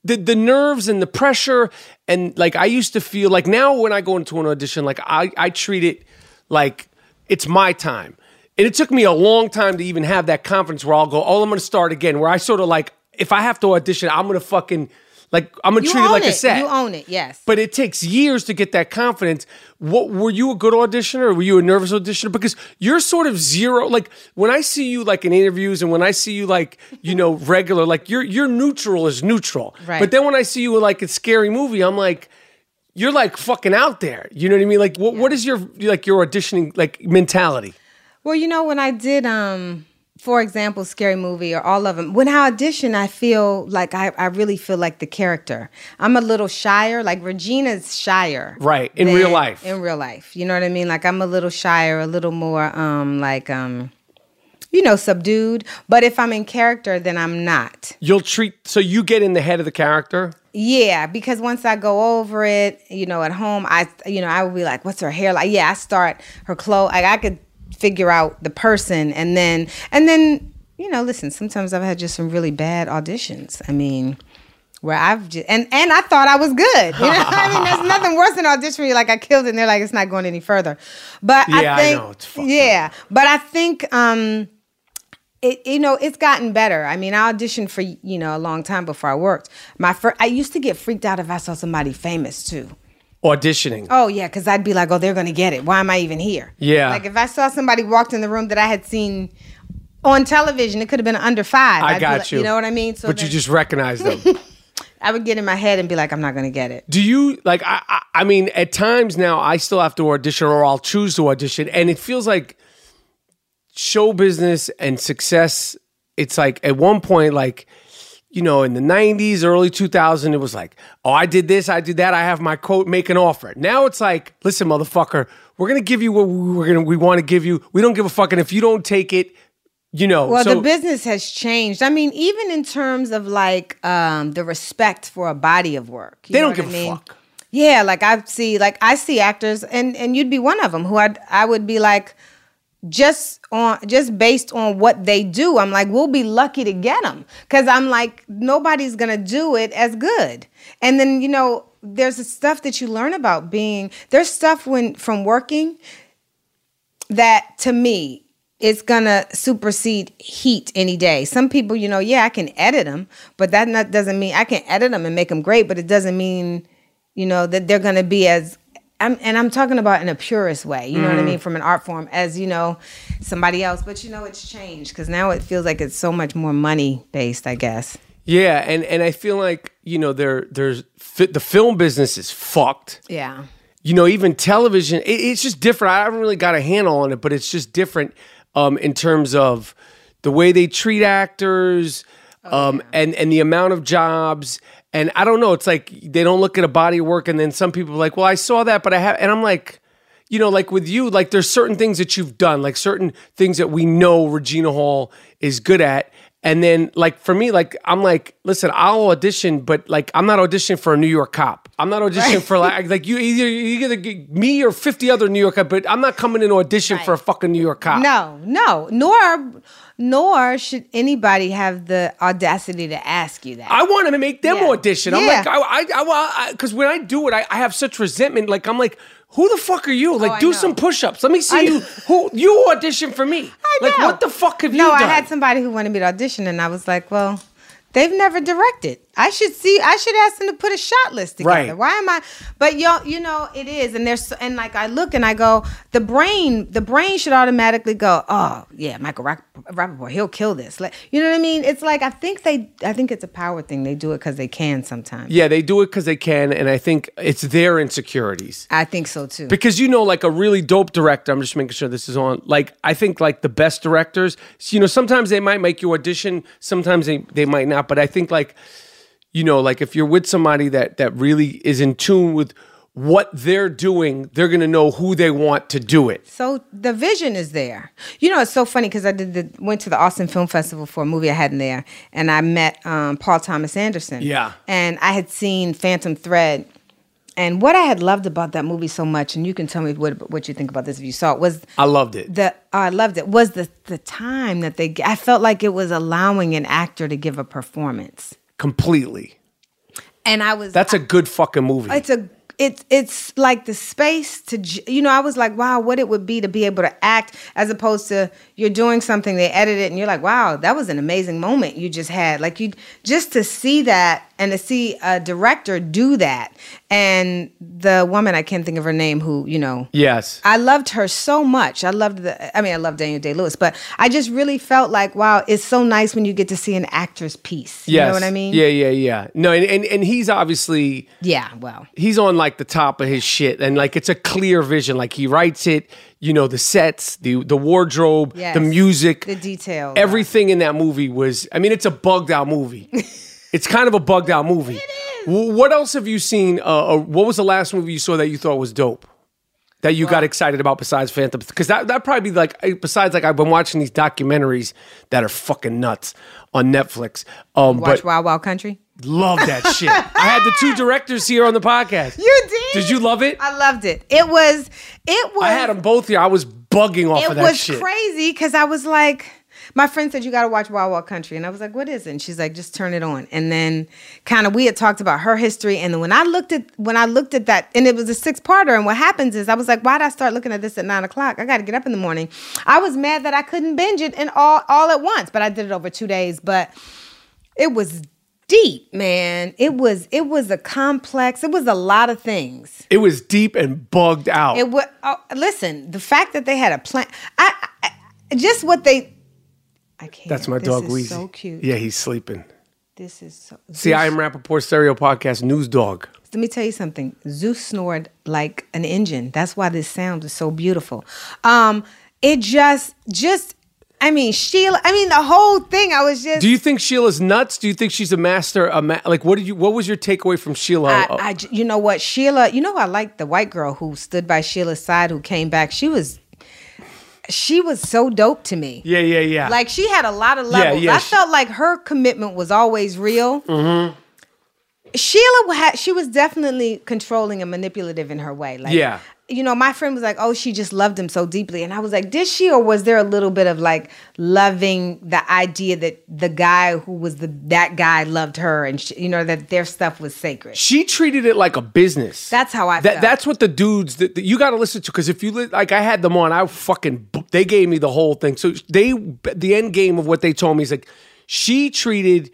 the the nerves and the pressure and like I used to feel like now when I go into an audition like I I treat it like it's my time. And it took me a long time to even have that confidence where I'll go, oh, I'm gonna start again. Where I sort of like, if I have to audition, I'm gonna fucking like I'm gonna
You
treat it like a set.
You own it, yes.
But it takes years to get that confidence. What were you a good auditioner or were you a nervous auditioner? Because you're sort of zero. Like when I see you like in interviews and when I see you like, you know, <laughs> regular, like you're you're neutral as neutral.
Right.
But then when I see you in like a scary movie, I'm like, you're like fucking out there. You know what I mean? Like what what is your like your auditioning like mentality?
Well, you know, when I did, um, for example, Scary Movie or all of them, when I audition, I feel like I, I really feel like the character. I'm a little shyer, like Regina's shyer.
Right, in real life.
In real life. You know what I mean? Like I'm a little shyer, a little more um like um you know, subdued. But if I'm in character, then I'm not.
You'll treat so you get in the head of the character.
Yeah, because once I go over it, you know, at home, I, you know, I would be like, "What's her hair like?" Yeah, I start her clothes. Like I could figure out the person, and then, and then, you know, listen, sometimes I've had just some really bad auditions. I mean, where I've just and and I thought I was good. You know, I mean, there's nothing worse than auditioning. Like I killed it, and they're like it's not going any further. But
Yeah, I
I think,
know, it's fucked
yeah, but I think um, it you know it's gotten better. I mean, I auditioned for you know a long time before I worked. My first, I used to get freaked out if I saw somebody famous too.
Auditioning.
Oh yeah, because I'd be like, oh, they're gonna get it. Why am I even here?
Yeah.
Like if I saw somebody walked in the room that I had seen on television, it could have been under five.
I
I'd
got
like-
you.
You know what I mean? So
but you just recognize them. <laughs>
I would get in my head and be like, I'm not gonna get it.
Do you like? I, I I mean, at times now, I still have to audition, or I'll choose to audition, and it feels like show business and success. It's like at one point, like you know, in the '90s, early 2000s, it was like, oh, I did this, I did that, I have my quote, make an offer. Now it's like, listen, motherfucker, we're gonna give you what we- we're gonna we want to give you. We don't give a fuck, and if you don't take it, you know.
Well,
so,
the business has changed. I mean, even in terms of like um, the respect for a body of work.
They don't give
I
a
mean?
fuck.
Yeah, like I see, like I see actors, and and you'd be one of them who I'd I would be like, just on just based on what they do, I'm like, we'll be lucky to get them because I'm like, nobody's gonna do it as good. And then you know, there's the stuff that you learn about being. There's stuff when from working that to me is gonna supersede heat any day. Some people, you know, yeah, I can edit them, but that not, doesn't mean I can edit them and make them great. But it doesn't mean, you know, that they're gonna be as. I'm, and I'm talking about in a purest way, you know what I mean, from an art form, as you know, somebody else. But you know, it's changed because now it feels like it's so much more money based, I guess.
yeah, and and I feel like you know, there there's the film business is fucked.
Yeah.
you know, even television, it, it's just different. I haven't really got a handle on it, but it's just different um, in terms of the way they treat actors um, and and the amount of jobs. And I don't know. It's like they don't look at a body of work, and then some people are like, "Well, I saw that, but I have," and I'm like. You know, like with you, like there's certain things that you've done, like certain things that we know Regina Hall is good at. And then, like for me, like I'm like, listen, I'll audition, but like I'm not auditioning for a New York cop. I'm not auditioning for like like you either you either get me or 50 other New York cop, but I'm not coming in to audition for a fucking New York cop.
No, no, nor nor should anybody have the audacity to ask you that.
I want to make them
Yeah.
audition. I'm
Yeah.
like, I, I, I, because when I do it, I, I have such resentment. Like, I'm like, who the fuck are you? Oh, like,
Oh,
do
know.
some push-ups. Let me see
I
you. <laughs> Who you audition for me?
I
Like,
know.
what the fuck have
no,
you done?
No, I had somebody who wanted me to audition, and I was like, well, they've never directed. I should see. I should ask them to put a shot list together.
Right.
Why am I? But y'all, you know, it is, and there's and like I look and I go, the brain, the brain should automatically go, oh yeah, Michael Rapp- Rapaport, he'll kill this. Like, you know what I mean? It's like I think they, I think it's a power thing. They do it because they can sometimes.
yeah, they do it because they can, and I think it's their insecurities.
I think so too.
because you know like a really dope director i'm just making sure this is on like i think like the best directors you know sometimes they might make you audition sometimes they, they might not but i think like you know like if you're with somebody that that really is in tune with what they're doing they're gonna know who they want to do it
So the vision is there. You know, it's so funny because I did the went to the Austin Film Festival for a movie I had in there, and I met um, Paul Thomas Anderson.
Yeah.
and I had seen Phantom Thread, and what I had loved about that movie so much, and you can tell me what what you think about this if you saw it was
i loved it
the oh, I loved it was the the time that they I felt like it was allowing an actor to give a performance,
completely.
And I was
that's a good fucking movie.
It's a it's it's like the space to you know I was like wow what it would be to be able to act as opposed to you're doing something they edit it and you're like wow that was an amazing moment you just had like you just to see that and to see a director do that and the woman I can't think of her name who you know
yes
I loved her so much. I loved the. I mean, I love Daniel Day Lewis, but I just really felt like, wow, it's so nice when you get to see an actor's piece. You
yes
know what I mean?
yeah yeah yeah no and, and and he's obviously
Yeah. Well.
he's on like the top of his shit and like it's a clear vision like he writes it you know the sets the the wardrobe
Yes.
the music
The details.
everything in that movie was i mean it's a bugged out movie <laughs> it's kind of a bugged out movie it is. what else have you seen uh, uh, what was the last movie you saw that you thought was dope that you got excited about besides Phantom? Because that that probably be like besides like I've been watching these documentaries that are fucking nuts on Netflix. Um,
Watch
but
Wild Wild Country.
Love that shit. I had the two directors here on the podcast.
You did.
Did you love it?
I loved it. It was. It was.
I had them both here. I was bugging off
It
of that
was crazy because I was like, My friend said you got to watch Wild Wild Country, and I was like, "What is it?" And she's like, "Just turn it on." And then, kind of, we had talked about her history, and then when I looked at when I looked at that, and it was a six parter, and what happens is I was like, "Why did I start looking at this at nine o'clock? I got to get up in the morning." I was mad that I couldn't binge it and all all at once, but I did it over two days. But it was deep, man. It was it was a complex. It was a lot of things.
It was deep and bugged out.
It was. Oh, listen, the fact that they had a plan. I, I just what they. I can't.
That's my
this
dog
is
Weezy.
So cute.
Yeah, he's sleeping.
This is so.
See, I am Rapaport Stereo Podcast News Dog.
Let me tell you something. Zeus snored like an engine. That's why this sound is so beautiful. Um, it just, just, I mean, Sheila. I mean, the whole thing. I was just.
Do you think Sheila's nuts? Do you think she's a master? A ma- like, what did you? What was your takeaway from Sheila?
I, I you know what, Sheila. You know, I like the white girl who stood by Sheila's side, who came back. She was, she was so dope to me.
yeah, yeah, yeah.
Like she had a lot of levels.
yeah,
I
she-
felt like her commitment was always real.
Mm-hmm.
Sheila had she was definitely controlling and manipulative in her way. Like
Yeah.
You know, my friend was like, "Oh, she just loved him so deeply," and I was like, "Did she, or was there a little bit of like loving the idea that the guy who was the that guy loved her, and she, you know that their stuff was sacred?"
she treated it like a business.
That's how I
that's what the dudes that, that you got to listen to because if you li- like, I had them on. I fucking they gave me the whole thing. So they the end game of what they told me is like she treated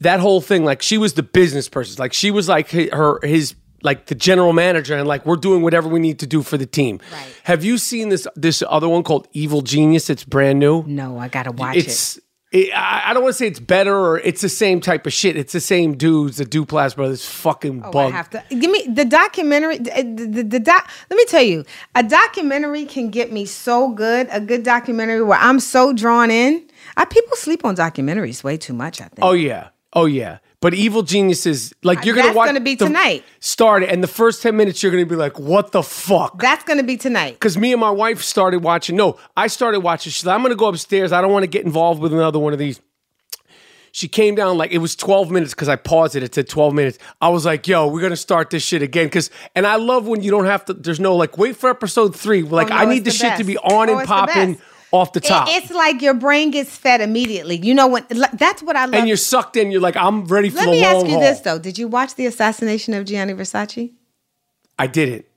that whole thing like she was the business person. Like she was like her his like the general manager and like we're doing whatever we need to do for the team.
Right.
Have you seen this this other one called Evil Genius? It's brand new.
No, I gotta watch it.
it's it, I I don't want to say it's better or it's the same type of shit. It's the same dudes, the Duplass brothers, fucking
Oh, I have to give me the documentary. The, the, the doc, let me tell you, a documentary can get me so good. A good documentary where I'm so drawn in. I people sleep on documentaries way too much. I think.
Oh yeah, oh yeah. But Evil Geniuses, like you're gonna watch.
That's gonna be tonight.
Start it, and the first ten minutes you're gonna be like, "What the fuck?"
That's gonna be tonight.
Because me and my wife started watching. No, I started watching. She's like, I'm gonna go upstairs. I don't want to get involved with another one of these. She came down like it was 12 minutes because I paused it. It said 12 minutes. I was like, "Yo, we're gonna start this shit again." Because and I love when you don't have to. There's no like wait for episode three. Like
Oh, no,
I need the
it's
shit to be on
Oh,
and
the
popping. Off the
It-
top.
it's like your brain gets fed immediately. You know when? That's what I love.
and you're sucked in. You're like, I'm ready for
Let
the
me
long
ask you
haul.
this though: Did you watch the assassination of Gianni Versace?
I did it.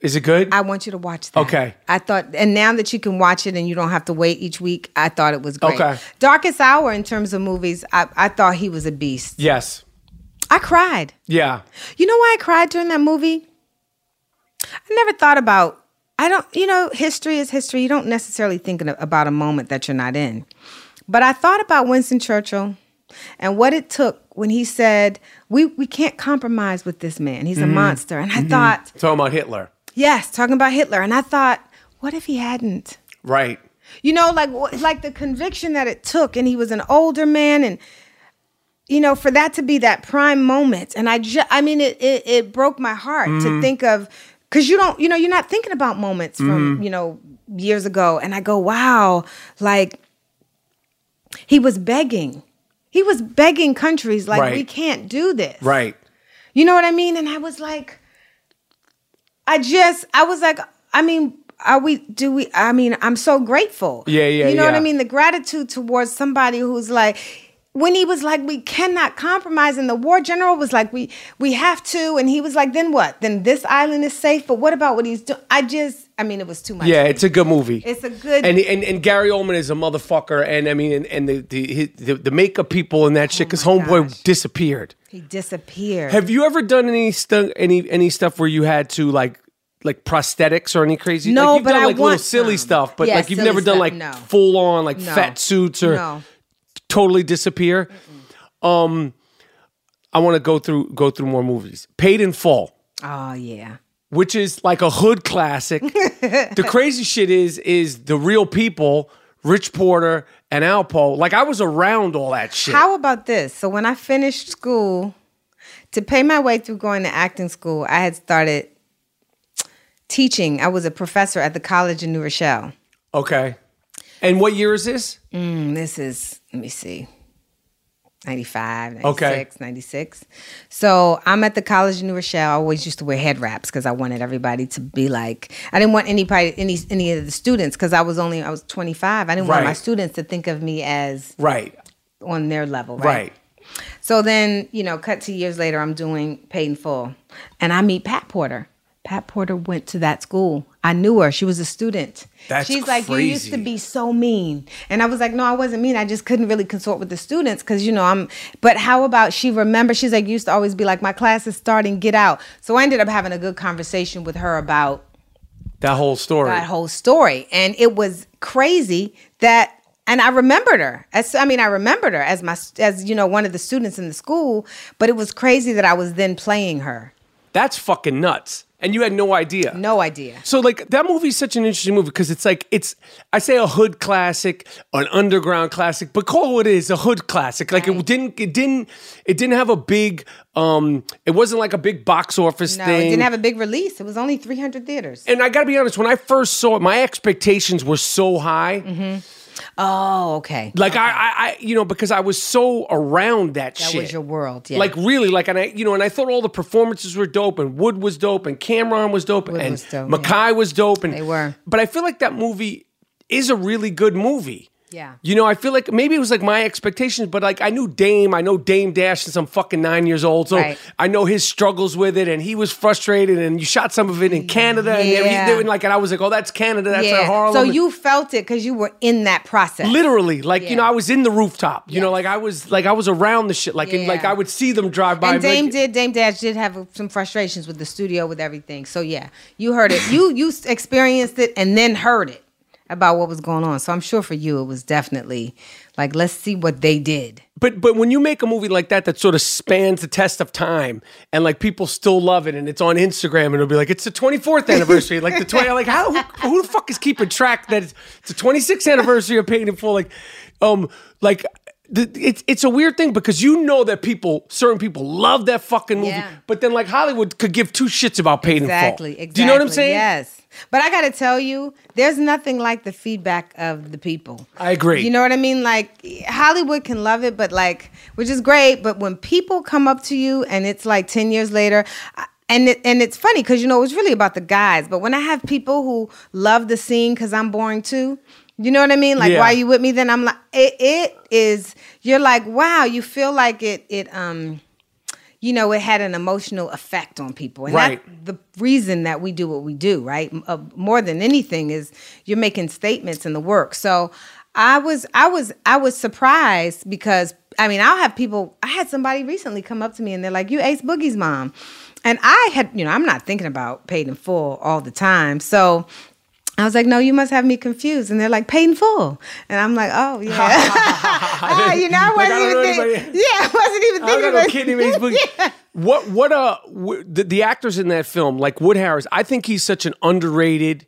Is it good?
I want you to watch that.
Okay.
I thought, and now that you can watch it and you don't have to wait each week, I thought it was great.
Okay.
Darkest Hour, in terms of movies, I, I thought he was a beast.
yes.
I cried.
Yeah.
You know why I cried during that movie? I never thought about. I don't. You know, history is history. You don't necessarily think about a moment that you're not in. But I thought about Winston Churchill and what it took when he said, "We we can't compromise with this man. He's a mm-hmm. monster." And I mm-hmm. thought,
Talking about Hitler.
yes, talking about Hitler. And I thought, what if he hadn't?
Right.
You know, like like the conviction that it took, and he was an older man, and you know, for that to be that prime moment, and I just, I mean, it it, it broke my heart to mm-hmm. think of, because you don't, you know, you're not thinking about moments from mm-hmm. you know years ago, and I go, wow, like he was begging, he was begging countries like
Right.
we can't do this,
Right.
you know what I mean? And I was like, I just, I was like, I mean, are we, do we, I mean, I'm so grateful.
Yeah, yeah,
You know what. I mean? The gratitude towards somebody who's like, when he was like, we cannot compromise, and the war general was like, we we have to, and he was like, then what? Then this island is safe, but what about what he's doing? I just, I mean, it was too much.
Yeah, it's a good movie.
It's a good-
and and, and Gary Oldman is a motherfucker, and I mean, and, and the, the his- the the makeup people and that oh shit, because
Oh
Homeboy
gosh.
disappeared.
he disappeared.
Have you ever done any stu- any any stuff where you had to like like prosthetics or any crazy?
No,
like, you've
but
done
I
like little silly
some.
stuff, but
Yeah,
like you've never done
stuff,
like
no.
full on like
No.
fat suits or
No.
Totally disappear. Um, I want to go through go through more movies. Paid in Full.
Oh yeah.
which is like a hood classic. <laughs> the crazy shit is is the real people, Rich Porter and Alpo. Like I was around all that shit.
How about this? So when I finished school, to pay my way through going to acting school, I had started teaching. I was a professor at the college in New Rochelle.
okay. And what year is this?
Mm, this is let me see. 95, 96,
Okay.
96. So I'm at the College of New Rochelle. I always used to wear head wraps because I wanted everybody to be like, I didn't want anybody, any, any of the students, because I was only, I was 25. I didn't want my students to think of me as
Right.
on their level, right?
Right.
So then, you know, cut two years later, I'm doing paid in full, and I meet Pat Porter. Pat Porter went to that school. I knew her. She was a student.
That's
She's like, you used to be so mean, and I was like, no, I wasn't mean. I just couldn't really consort with the students because you know I'm. But how about she remember? She's like, you used to always be like, my class is starting, get out. So I ended up having a good conversation with her about
That whole story.
that whole story and it was crazy that and I remembered her as I mean I remembered her as my as you know one of the students in the school but it was crazy that I was then playing her
That's fucking nuts. And you had no idea.
no idea
So like that movie's such an interesting movie because it's like it's I say a hood classic, an underground classic, but call it what it is, a hood classic. Like it didn't it didn't it didn't have a big um it wasn't like a big box office
no
thing.
it didn't have a big release it was only 300 theaters
and I got to be honest, when I first saw it, my expectations were so high.
Mm-hmm. Oh okay
Like I, I, I, you know, because I was so around that,
that
shit.
That was your world yeah
Like really, like, and I, you know, and I thought all the performances were dope, and Wood was dope, and Cam'ron was dope,
Wood
and
was dope,
Mekhi was dope, and
They were.
But I feel like that movie is a really good movie.
Yeah.
You know, I feel like maybe it was like my expectations, but like I knew Dame, I know Dame Dash since I'm fucking nine years old, so
Right.
I know his struggles with it, and he was frustrated, and you shot some of it in Canada, and
Yeah.
they were like, and I was like, oh, that's Canada, that's
yeah
Harlem.
so you felt it because you were in that process
literally like you know i was in the rooftop you know like i was like i was around the shit like and, like i would see them drive by
and
be like-
Dame did Dame Dash did have some frustrations with the studio with everything. So yeah, you heard it. You you experienced it and then heard it about what was going on. So I'm sure for you it was definitely like let's see what they did.
but but when you make a movie like that that sort of spans the test of time and like people still love it and it's on instagram and it'll be like it's the 24th <laughs> anniversary like the 20 like how who, who the fuck is keeping track that it's, it's the 26th anniversary of paid in full like um like it's it's a weird thing because you know that people certain people love that fucking movie
Yeah.
but then like hollywood could give two shits about paid
Exactly.
in full
Exactly.
do you know what i'm saying
Yes. But I got to tell you, there's nothing like the feedback of the people.
I agree.
You know what I mean? Like Hollywood can love it, but like, which is great. But when people come up to you and it's like ten years later. I- and it, and it's funny because you know it's really about the guys, but when I have people who love the scene because I'm boring too, you know what I mean? Like,
Yeah.
why are you with me? Then I'm like, it, it is. You're like, wow, you feel like it. It um, you know, it had an emotional effect on people. And
Right.
that's the reason that we do what we do, right? Uh, more than anything is you're making statements in the work. So I was, I was, I was surprised because I mean, I'll have people. I had somebody recently come up to me and they're like, "You Ace Boogie's mom," and I had, you know, I'm not thinking about paid in full all the time, so. I was like, no, you must have me confused. And they're like, paid in full. And I'm like, oh, yeah. <laughs> <laughs> Ah, you know, I wasn't
don't
even thinking. Yeah, I wasn't even thinking
don't got no
about
kid named Ace Boogie.
Yeah.
What what uh w- the, the actors in that film like Wood Harris? I think he's such an underrated,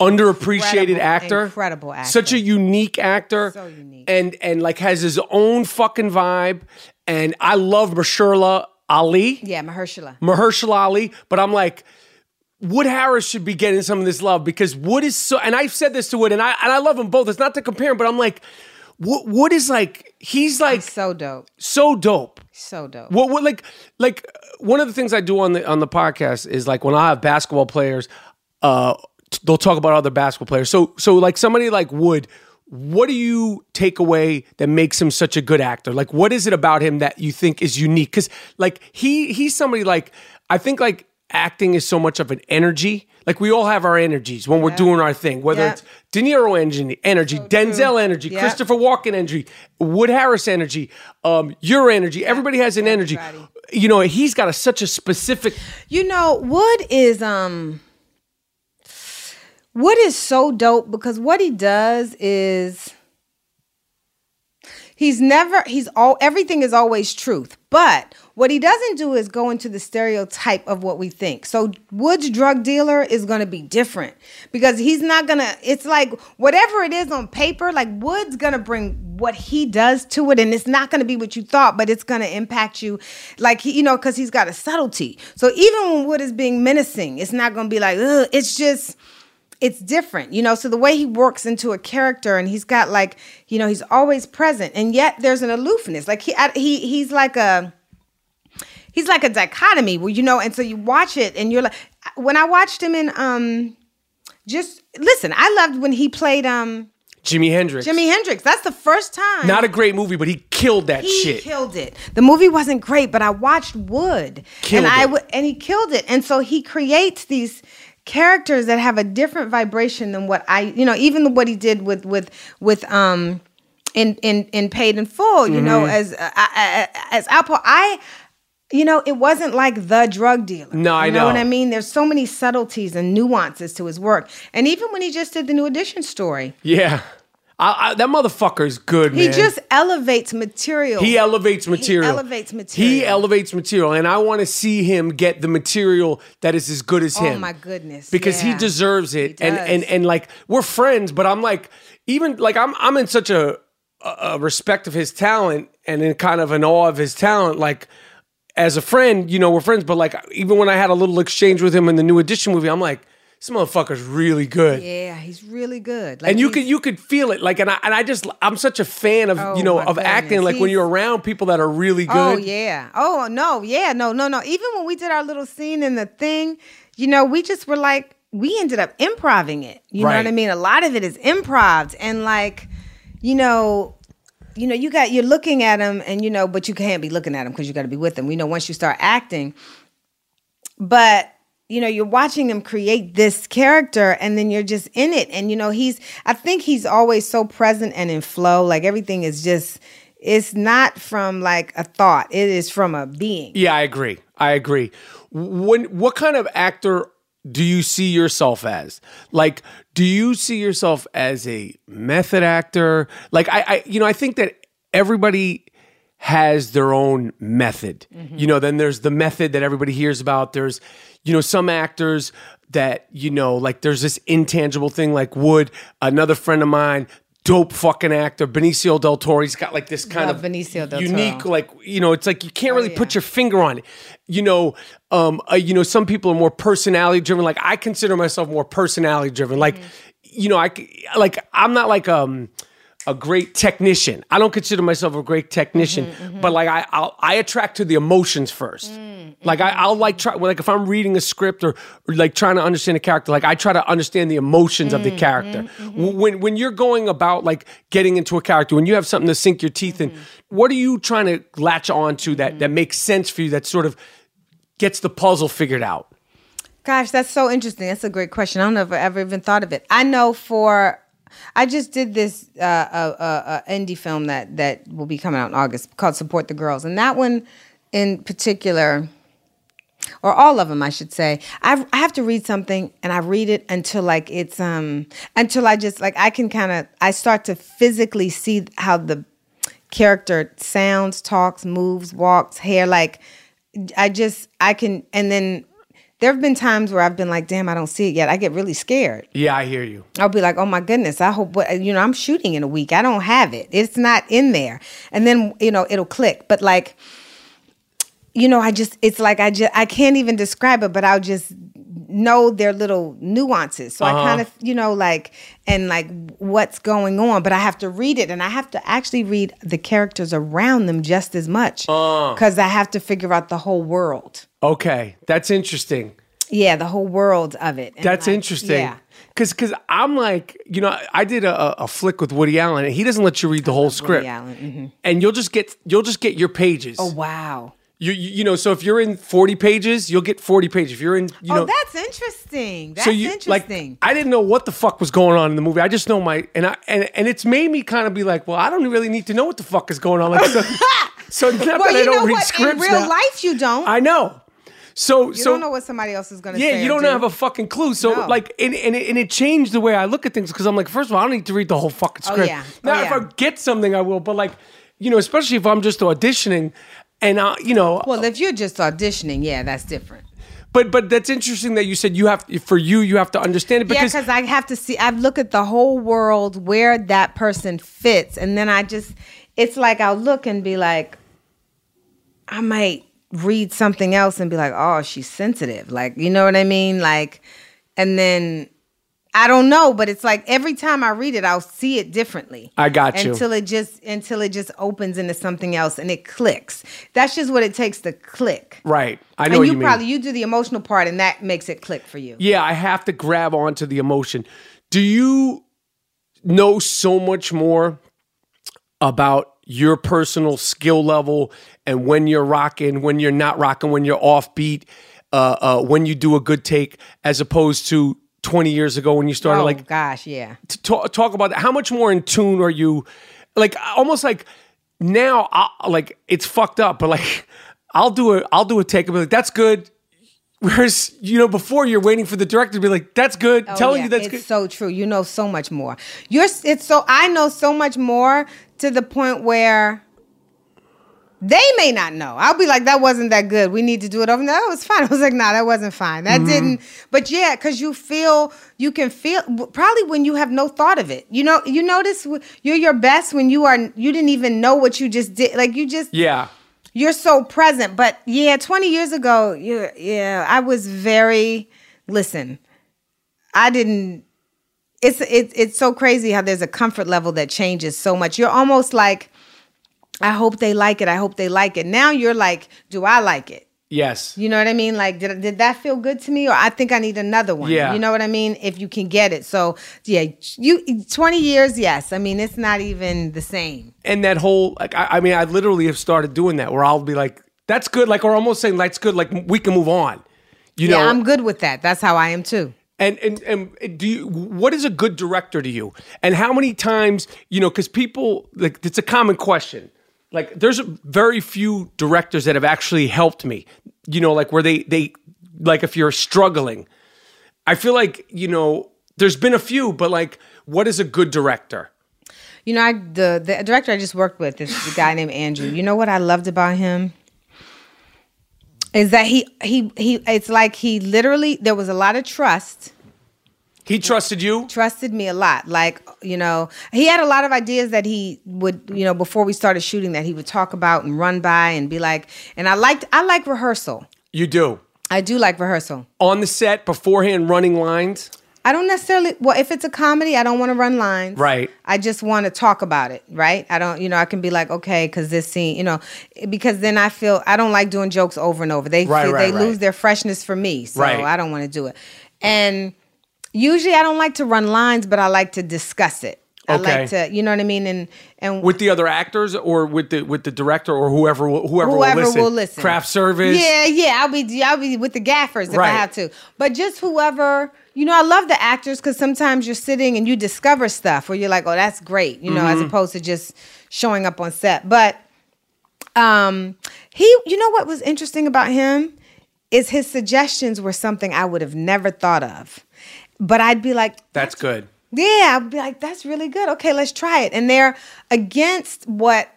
underappreciated
Incredible,
actor.
incredible actor.
Such a unique actor.
So unique.
And and like has his own fucking vibe. And I love Mahershala Ali.
Yeah, Mahershala.
Mahershala Ali, but I'm like, Wood Harris should be getting some of this love because Wood is so, and I've said this to Wood, and I and I love them both. It's not to compare him, but I'm like, Wood, Wood is like, he's like
So dope.
so dope.
So dope.
What, what like like one of the things I do on the on the podcast is like when I have basketball players, uh, t- they'll talk about other basketball players. So so like somebody like Wood, what do you take away that makes him such a good actor? Like what is it about him that you think is unique? Because like he he's somebody like I think like acting is so much of an energy. Like we all have our energies when we're doing our thing, whether
Yeah.
it's De Niro energy, energy, Denzel energy,
Yeah.
Christopher Walken energy, Wood Harris energy, um, your energy. Everybody has an energy.
Everybody.
You know, he's got a, such a specific.
You know, Wood is um Wood is so dope because what he does is he's never he's all everything is always truth. But what he doesn't do is go into the stereotype of what we think. So Wood's drug dealer is going to be different because he's not going to it's like whatever it is on paper like Wood's going to bring what he does to it and it's not going to be what you thought but it's going to impact you like he, you know cuz he's got a subtlety. So even when Wood is being menacing, it's not going to be like Ugh, it's just it's different, you know. So the way he works into a character, and he's got like, you know, he's always present, and yet there's an aloofness. Like he, he, he's like a, he's like a dichotomy where you know, and so you watch it, and you're like, when I watched him in, um, just listen, I loved when he played, um,
Jimi Hendrix.
Jimi Hendrix. That's the first time.
Not a great movie, but he killed that
he
shit.
He killed it. The movie wasn't great, but I watched Wood,
Killed
and I
it.
and he killed it. And so he creates these characters that have a different vibration than what I, you know, even what he did with with with um in in in Paid in Full, you know,
Mm-hmm.
as uh, as Alpo. I. You know, it wasn't like the drug dealer.
No, I
you know. what. I mean. There's so many subtleties and nuances to his work, and even when he just did the New Edition story,
Yeah. I, I, that motherfucker's good,
he
man.
just elevates material.
He elevates material.
He elevates material.
He elevates material, and I want to see him get the material that is as good as
Oh,
him.
Oh, my goodness,
because he deserves it.
He
and and and like we're friends, but I'm like even like I'm I'm in such a, a a respect of his talent and in kind of an awe of his talent. Like as a friend, you know, we're friends. But like even when I had a little exchange with him in the New Edition movie, I'm like, this motherfucker's really good.
Yeah, he's really good. Like
and you could you could feel it like and I and I just I'm such a fan of
Oh,
you know of acting
goodness.
like when you're around people that are really oh, good.
Oh yeah. Oh no. Yeah. No. No. No. Even when we did our little scene in the thing, you know, we just were like, we ended up improving it. You know what I mean? A lot of it is improv, and like, you know. You know, you got you're looking at him, and you know, but you can't be looking at him because you got to be with him. We know once you start acting, but you know you're watching him create this character and then you're just in it and you know he's i think he's always so present and in flow like everything is just it's not from like a thought it is from a being
Yeah, I agree. I agree. When what kind of actor do you see yourself as? Like, do you see yourself as a method actor? Like, I, I you know, I think that everybody has their own method. Mm-hmm. You know, then there's the method that everybody hears about. There's, you know, some actors that, you know, like there's this intangible thing like Wood, another friend of mine, dope fucking actor, Benicio del Toro. He's got like this kind
Love
of
Benicio del
unique,
Toro.
like, you know, it's like you can't really
yeah.
put your finger on it. You know, um, uh, you know, some people are more personality driven. Like I consider myself more personality driven. Like, you know, I like I'm not like um a great technician. I don't consider myself a great technician, mm-hmm, mm-hmm. but like I I'll, I attract to the emotions 1st mm, Like I, I'll like try like if I'm reading a script or, or like trying to understand a character, like I try to understand the emotions of the mm, character. Mm, mm-hmm. W- When when you're going about like getting into a character, when you have something to sink your teeth in, what are you trying to latch on to that that makes sense for you? That sort of gets the puzzle figured out.
Gosh, that's so interesting. That's a great question. I don't know if I ever even thought of it. I know for I just did this uh, uh, uh, uh, indie film that that will be coming out in August called "Support the Girls," and that one in particular, or all of them, I should say. I I have to read something, and I read it until like it's um until I just like I can kind of I start to physically see how the character sounds, talks, moves, walks, hair. Like I just I can, and then there have been times where I've been like, damn, I don't see it yet. I get really scared.
Yeah, I hear you.
I'll be like, oh my goodness, I hope what you know, I'm shooting in a week. I don't have it. It's not in there. And then, you know, it'll click. But like, you know, I just it's like I just I can't even describe it, but I'll just know their little nuances. So I uh-huh. kind of, you know, like and like what's going on, but I have to read it and I have to actually read the characters around them just as much uh. cuz I have to figure out the whole world.
Okay, that's interesting.
Yeah, the whole world of it. And,
That's
like,
interesting.
Yeah.
Cause, cause I'm like, you know, I did a, a flick with Woody Allen, and he doesn't let you read the whole script,
Allen, mhm.
and you'll just get you'll just get your pages.
Oh wow.
You, you you know, so if you're in 40 pages, you'll get 40 pages. If you're in, you know,
oh, that's interesting. That's
so you
interesting.
like, I didn't know what the fuck was going on in the movie. I just know my and I and and it's made me kind of be like, well, I don't really need to know what the fuck is going on. Like, so, <laughs> so not
well,
that I don't
know
read
what?
scripts
In real
now.
life, you don't.
I know. So
you
so
don't know what somebody else is going to
yeah,
say.
Yeah,
you
don't
do.
have a fucking clue. So
No.
like, and, and, it, and it changed the way I look at things because I'm like, first of all, I don't need to read the whole fucking
Oh,
script.
yeah.
Now,
Oh,
if
yeah.
I get something, I will. But like, you know, especially if I'm just auditioning, and I, you know,
Well, if you're just auditioning, yeah, that's different.
but but that's interesting that you said you have for you you have to understand it
Yeah,
because
because I have to see. I look at the whole world where that person fits, and then I just, it's like I'll look and be like, I might read something else and be like, oh, she's sensitive, like you know what I mean, like, and then I don't know, but it's like every time I read it, I'll see it differently.
I got you.
Until it just until it just opens into something else and it clicks. That's just what it takes to click.
Right. I know
and
what
you,
you mean.
probably you do the emotional part and that makes it click for you.
Yeah, I have to grab onto the emotion. Do you know so much more about your personal skill level and when you're rocking, when you're not rocking, when you're offbeat, uh, uh, when you do a good take, as opposed to 20 years ago when you started?
oh
like,
gosh, yeah.
to talk, talk about that. How much more in tune are you? Like almost like now, I, like it's fucked up, but like <laughs> I'll do a I'll do a take and be like, that's good. Whereas you know before you're waiting for the director to be like, that's good,
Oh,
telling
yeah,
you that's
it's
good.
so true. You know so much more. You're it's so I know so much more to the point where they may not know. I'll be like, that wasn't that good. We need to do it over. No, it was fine. <laughs> I was like, nah, that wasn't fine.
Mm-hmm.
That didn't. But yeah, because you feel you can feel probably when you have no thought of it. You know, you notice you're your best when you are you didn't even know what you just did. Like you just
yeah,
you're so present. But yeah, 20 years ago, you yeah, I was very listen. I didn't it's it's it's so crazy how there's a comfort level that changes so much. You're almost like I hope they like it. I hope they like it. Now you're like, do I like it?
yes,
You know what I mean? Like, did, did that feel good to me? Or I think I need another one.
Yeah.
You know what I mean? If you can get it. So, yeah, you 20 years, yes. I mean, it's not even the same.
and that whole like I, I mean, I literally have started doing that where I'll be like, that's good, like or almost saying that's good, like we can move on. You
yeah,
know,
I'm good with that. That's how I am too.
And, and and do you what is a good director to you? And how many times you know? Because people like it's a common question. Like there's very few directors that have actually helped me. You know, like where they they like if you're struggling, I feel like you know there's been a few, but like what is a good director?
You know, I the the director I just worked with is the guy named Andrew. You know what I loved about him is that he he he. It's like he literally there was a lot of trust.
He trusted you.
Trusted me a lot. Like you know, he had a lot of ideas that he would you know before we started shooting that he would talk about and run by and be like. And I liked I like rehearsal.
You do
I do like rehearsal.
on the set beforehand, running lines.
I don't necessarily well if it's a comedy, I don't want to run lines.
Right.
I just want to talk about it, right? I don't, you know, I can be like, okay, because this scene, you know, because then I feel I don't like doing jokes over and over. They
Right,
feel,
right,
they
right.
lose their freshness for me, so. I don't want to do it. And usually I don't like to run lines, but I like to discuss it. I
Okay.
like to, you know what I mean, and and
with the other actors or with the with the director or whoever will- whoever,
whoever
will, listen.
will listen.
Craft service.
Yeah, yeah. I'll be I'll be with the gaffers if. I have to. But just whoever, you know, I love the actors because sometimes you're sitting and you discover stuff where you're like, oh, that's great, you know,
Mm-hmm.
as opposed to just showing up on set. But um he you know what was interesting about him is his suggestions were something I would have never thought of. But I'd be like,
That's good.
yeah, I'd be like, that's really good. Okay, let's try it. And they're against what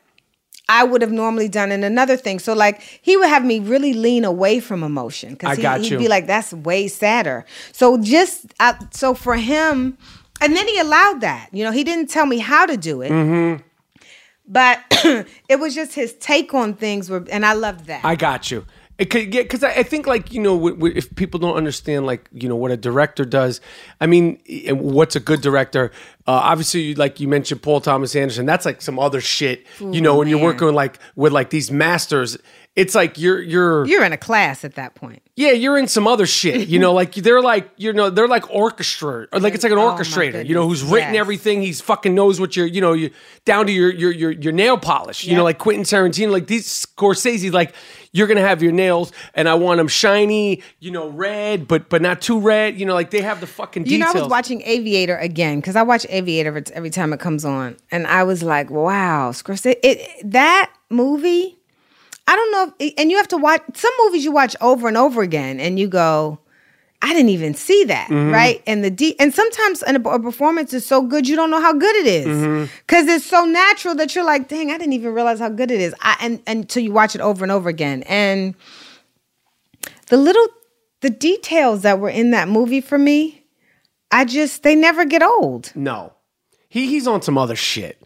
I would have normally done in another thing. So like he would have me really lean away from emotion because he, he'd be like, that's way sadder. So just uh, so for him, and then he allowed that. You know, he didn't tell me how to do it.
Mm-hmm.
But <clears throat> it was just his take on things were, and I loved that.
I got you. It could get because I, I think like you know w- w- if people don't understand like you know what a director does, I mean and what's a good director? Uh, obviously, like you mentioned, Paul Thomas Anderson. That's like some other shit. you know, when you're
man.
working like with like these masters, it's like you're you're
You're in a class at that point.
yeah you're in some other shit. You know, like they're like you know they're like orchestra or like it's like an
Oh,
orchestrator. You know, who's written
yes.
everything. He's fucking knows what you're you know you down to your your your your nail polish. You know, like Quentin Tarantino, like these Scorsese, like you're gonna have your nails, and I want them shiny, you know, red, but but not too red. You know, like they have the fucking
You know. I was watching Aviator again because I watch Aviator every- every time it comes on, and I was like, "Wow, Scorsese!" It, that movie, I don't know, if, and you have to watch some movies you watch over and over again, and you go, "I didn't even see that,"
Mm-hmm.
right? And the de- and sometimes an, a performance is so good you don't know how good it
Mm-hmm.
because it's so natural that you're like, "Dang, I didn't even realize how good it is," I, and until you watch it over and over again, and the little the details that were in that movie for me I just they never get old.
no, he he's on some other shit.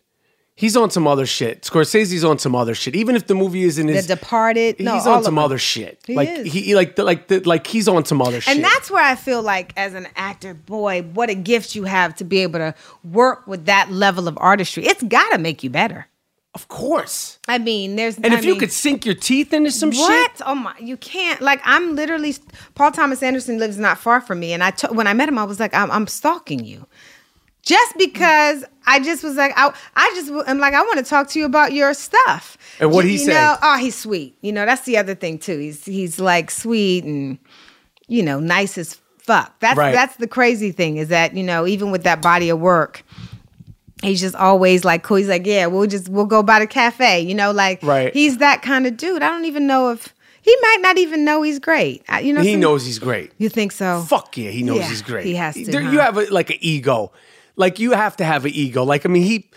He's on some other shit. Scorsese's on some other shit. Even if the movie isn't
The
his,
Departed. No,
he's
all
on some other shit.
He
like
is.
he like the, like the, like he's on some other shit.
And that's where I feel like, as an actor, boy, what a gift you have to be able to work with that level of artistry. It's got to make you better.
of course.
I mean, there's.
And
I
if you
mean,
could sink your teeth into some
what?
shit,
Oh my! You can't. Like I'm literally. Paul Thomas Anderson lives not far from me, and I t- when I met him, I was like, I'm, I'm stalking you, just because I just was like, I, I just am like, I want to talk to you about your stuff.
And what'd
You-
he
you
say?
Know, oh, he's sweet. You know, that's the other thing too. He's he's like sweet and you know nice as fuck. That's
Right.
that's the crazy thing is that you know even with that body of work. He's just always like cool. He's like, yeah, we'll just we'll go by the cafe, you know, like
Right.
he's that kind of dude. I don't even know if he might not even know he's great. You know,
he
some-
knows he's great.
You think so?
Fuck yeah, he knows
Yeah,
he's great.
he has to,
There-
huh?
You have a, like an ego. Like you have to have an ego. Like I mean, he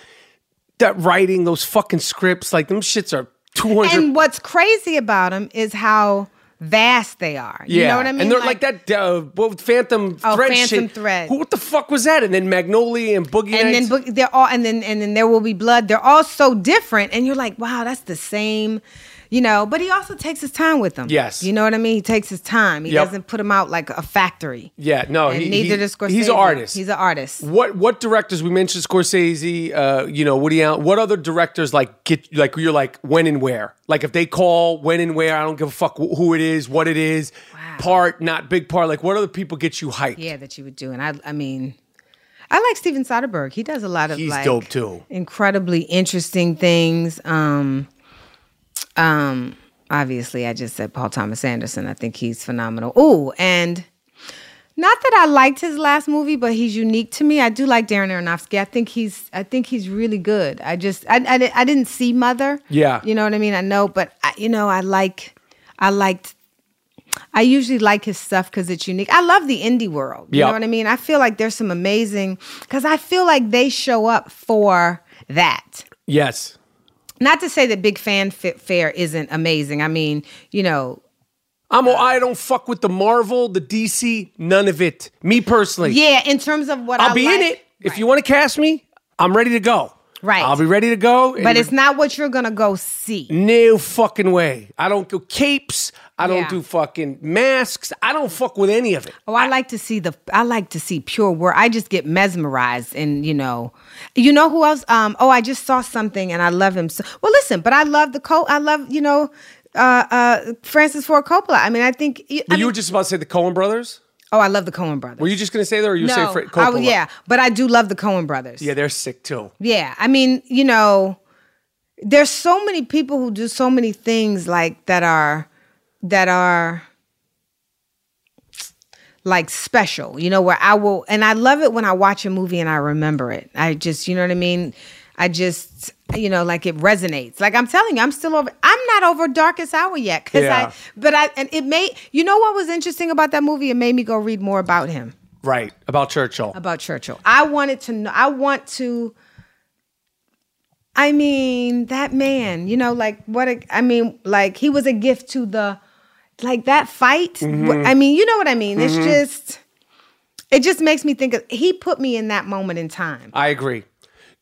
that writing those fucking scripts, like them shits are two hundred.
And what's crazy about him is how vast they are. You
Yeah,
know what I mean?
and they're like, that. Uh, Phantom
Oh,
Thread
Phantom
shit.
Thread.
Who, what the fuck was that? And then Magnolia and Boogie
and
Nights.
then they're all and then and then there will be blood. They're all so different, and you're like, wow, that's the same, you know. But he also takes his time with them.
Yes.
you know what I mean. He takes his time. He
Yep.
doesn't put them out like a factory.
yeah, no,
and
he,
neither
he-
does Scorsese.
He's an artist.
He's an artist.
What what directors we mentioned Scorsese, uh, you know Woody Allen. What other directors like get like you're like when and where? Like if they call when and where, I don't give a fuck who it is, what it is, part not big part. Like what other people get you hyped?
Yeah, that you would do. And I, I mean, I like Steven Soderbergh. He does a lot of
He's
like
dope, too.
Incredibly interesting things. Um, um, obviously, I just said Paul Thomas Anderson. I think he's phenomenal. Oh, and not that I liked his last movie, but he's unique to me. I do like Darren Aronofsky. I think he's, I think he's really good. I just, I, I, I didn't see Mother.
Yeah.
you know what I mean. I know, but I, you know, I like, I liked I usually like his stuff because it's unique. I love the indie world. You
Yep.
know what I mean? I feel like there's some amazing because I feel like they show up for that.
Yes.
Not to say that Big Fan Fair isn't amazing. I mean, you know,
I'm a, uh, I don't fuck with the Marvel, the DC, none of it. Me personally.
yeah. In terms of what
I'll
I
be in
like-
it. If you want to cast me, I'm ready to go.
Right.
I'll be ready to go.
but it's not what you're gonna go see.
no fucking way. I don't go capes. I don't
Yeah.
do fucking masks. I don't fuck with any of it.
Oh, I like to see the. I like to see pure work. I just get mesmerized, and you know, you know who else? Um. Oh, I just saw something, and I love him. So, well, listen, but I love the co. I love you know, uh, uh, Francis Ford Coppola. I mean, I think. I
you
mean-
were just about to say the Coen brothers.
oh, I love the Coen brothers.
Were you just gonna say that, or you
no,
say Fra- Coppola?
would- yeah, but I do love the Coen brothers.
Yeah, they're sick too.
Yeah, I mean, you know, there's so many people who do so many things like that are that are like special, you know, where I will and I love it when I watch a movie and I remember it. I just, you know what I mean? I just you know, like it resonates. Like I'm telling you, I'm still over I'm not over Darkest Hour yet cuz
Yeah.
I but I and it made you know what was interesting about that movie? It made me go read more about him
Right about Churchill.
about Churchill. I wanted to know. I want to. I mean, that man. You know, like what? A, I mean, like he was a gift to the, like that fight.
Mm-hmm.
I mean, you know what I mean. It's just, it just makes me think of. He put me in that moment in time.
I agree.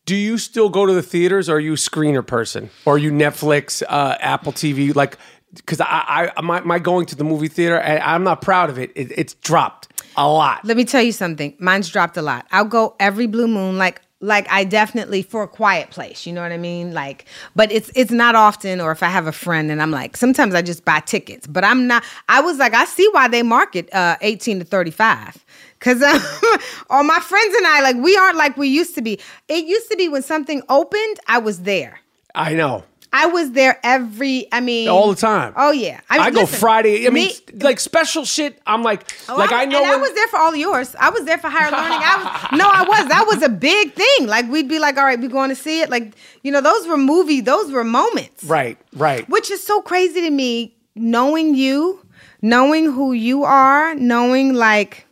Do you still go to the theaters, or are you a screener person, or are you Netflix, uh, Apple TV? Like, because I, I, my, my going to the movie theater, I, I'm not proud of it. it. It's dropped a lot.
Let me tell you something. Mine's dropped a lot. I'll go every blue moon, like like I definitely for a quiet place. You know what I mean? Like, but it's it's not often. Or if I have a friend and I'm like, sometimes I just buy tickets. But I'm not. I was like, I see why they market uh, 18 to 35. Cause um, <laughs> all my friends and I, like, we aren't like we used to be. It used to be when something opened, I was there.
I know.
I was there every. I mean,
All the time.
Oh yeah,
I,
mean,
go
listen,
Friday. I mean,
me-
like special shit. I'm like,
Oh,
like I,
I'm-
know.
and I was there for all yours. I was there for higher learning. I was <laughs> no, I was. That was a big thing. Like we'd be like, all right, we're going to see it. Like you know, those were movie. Those were moments.
Right, right.
Which is so crazy to me, knowing you, knowing who you are, knowing like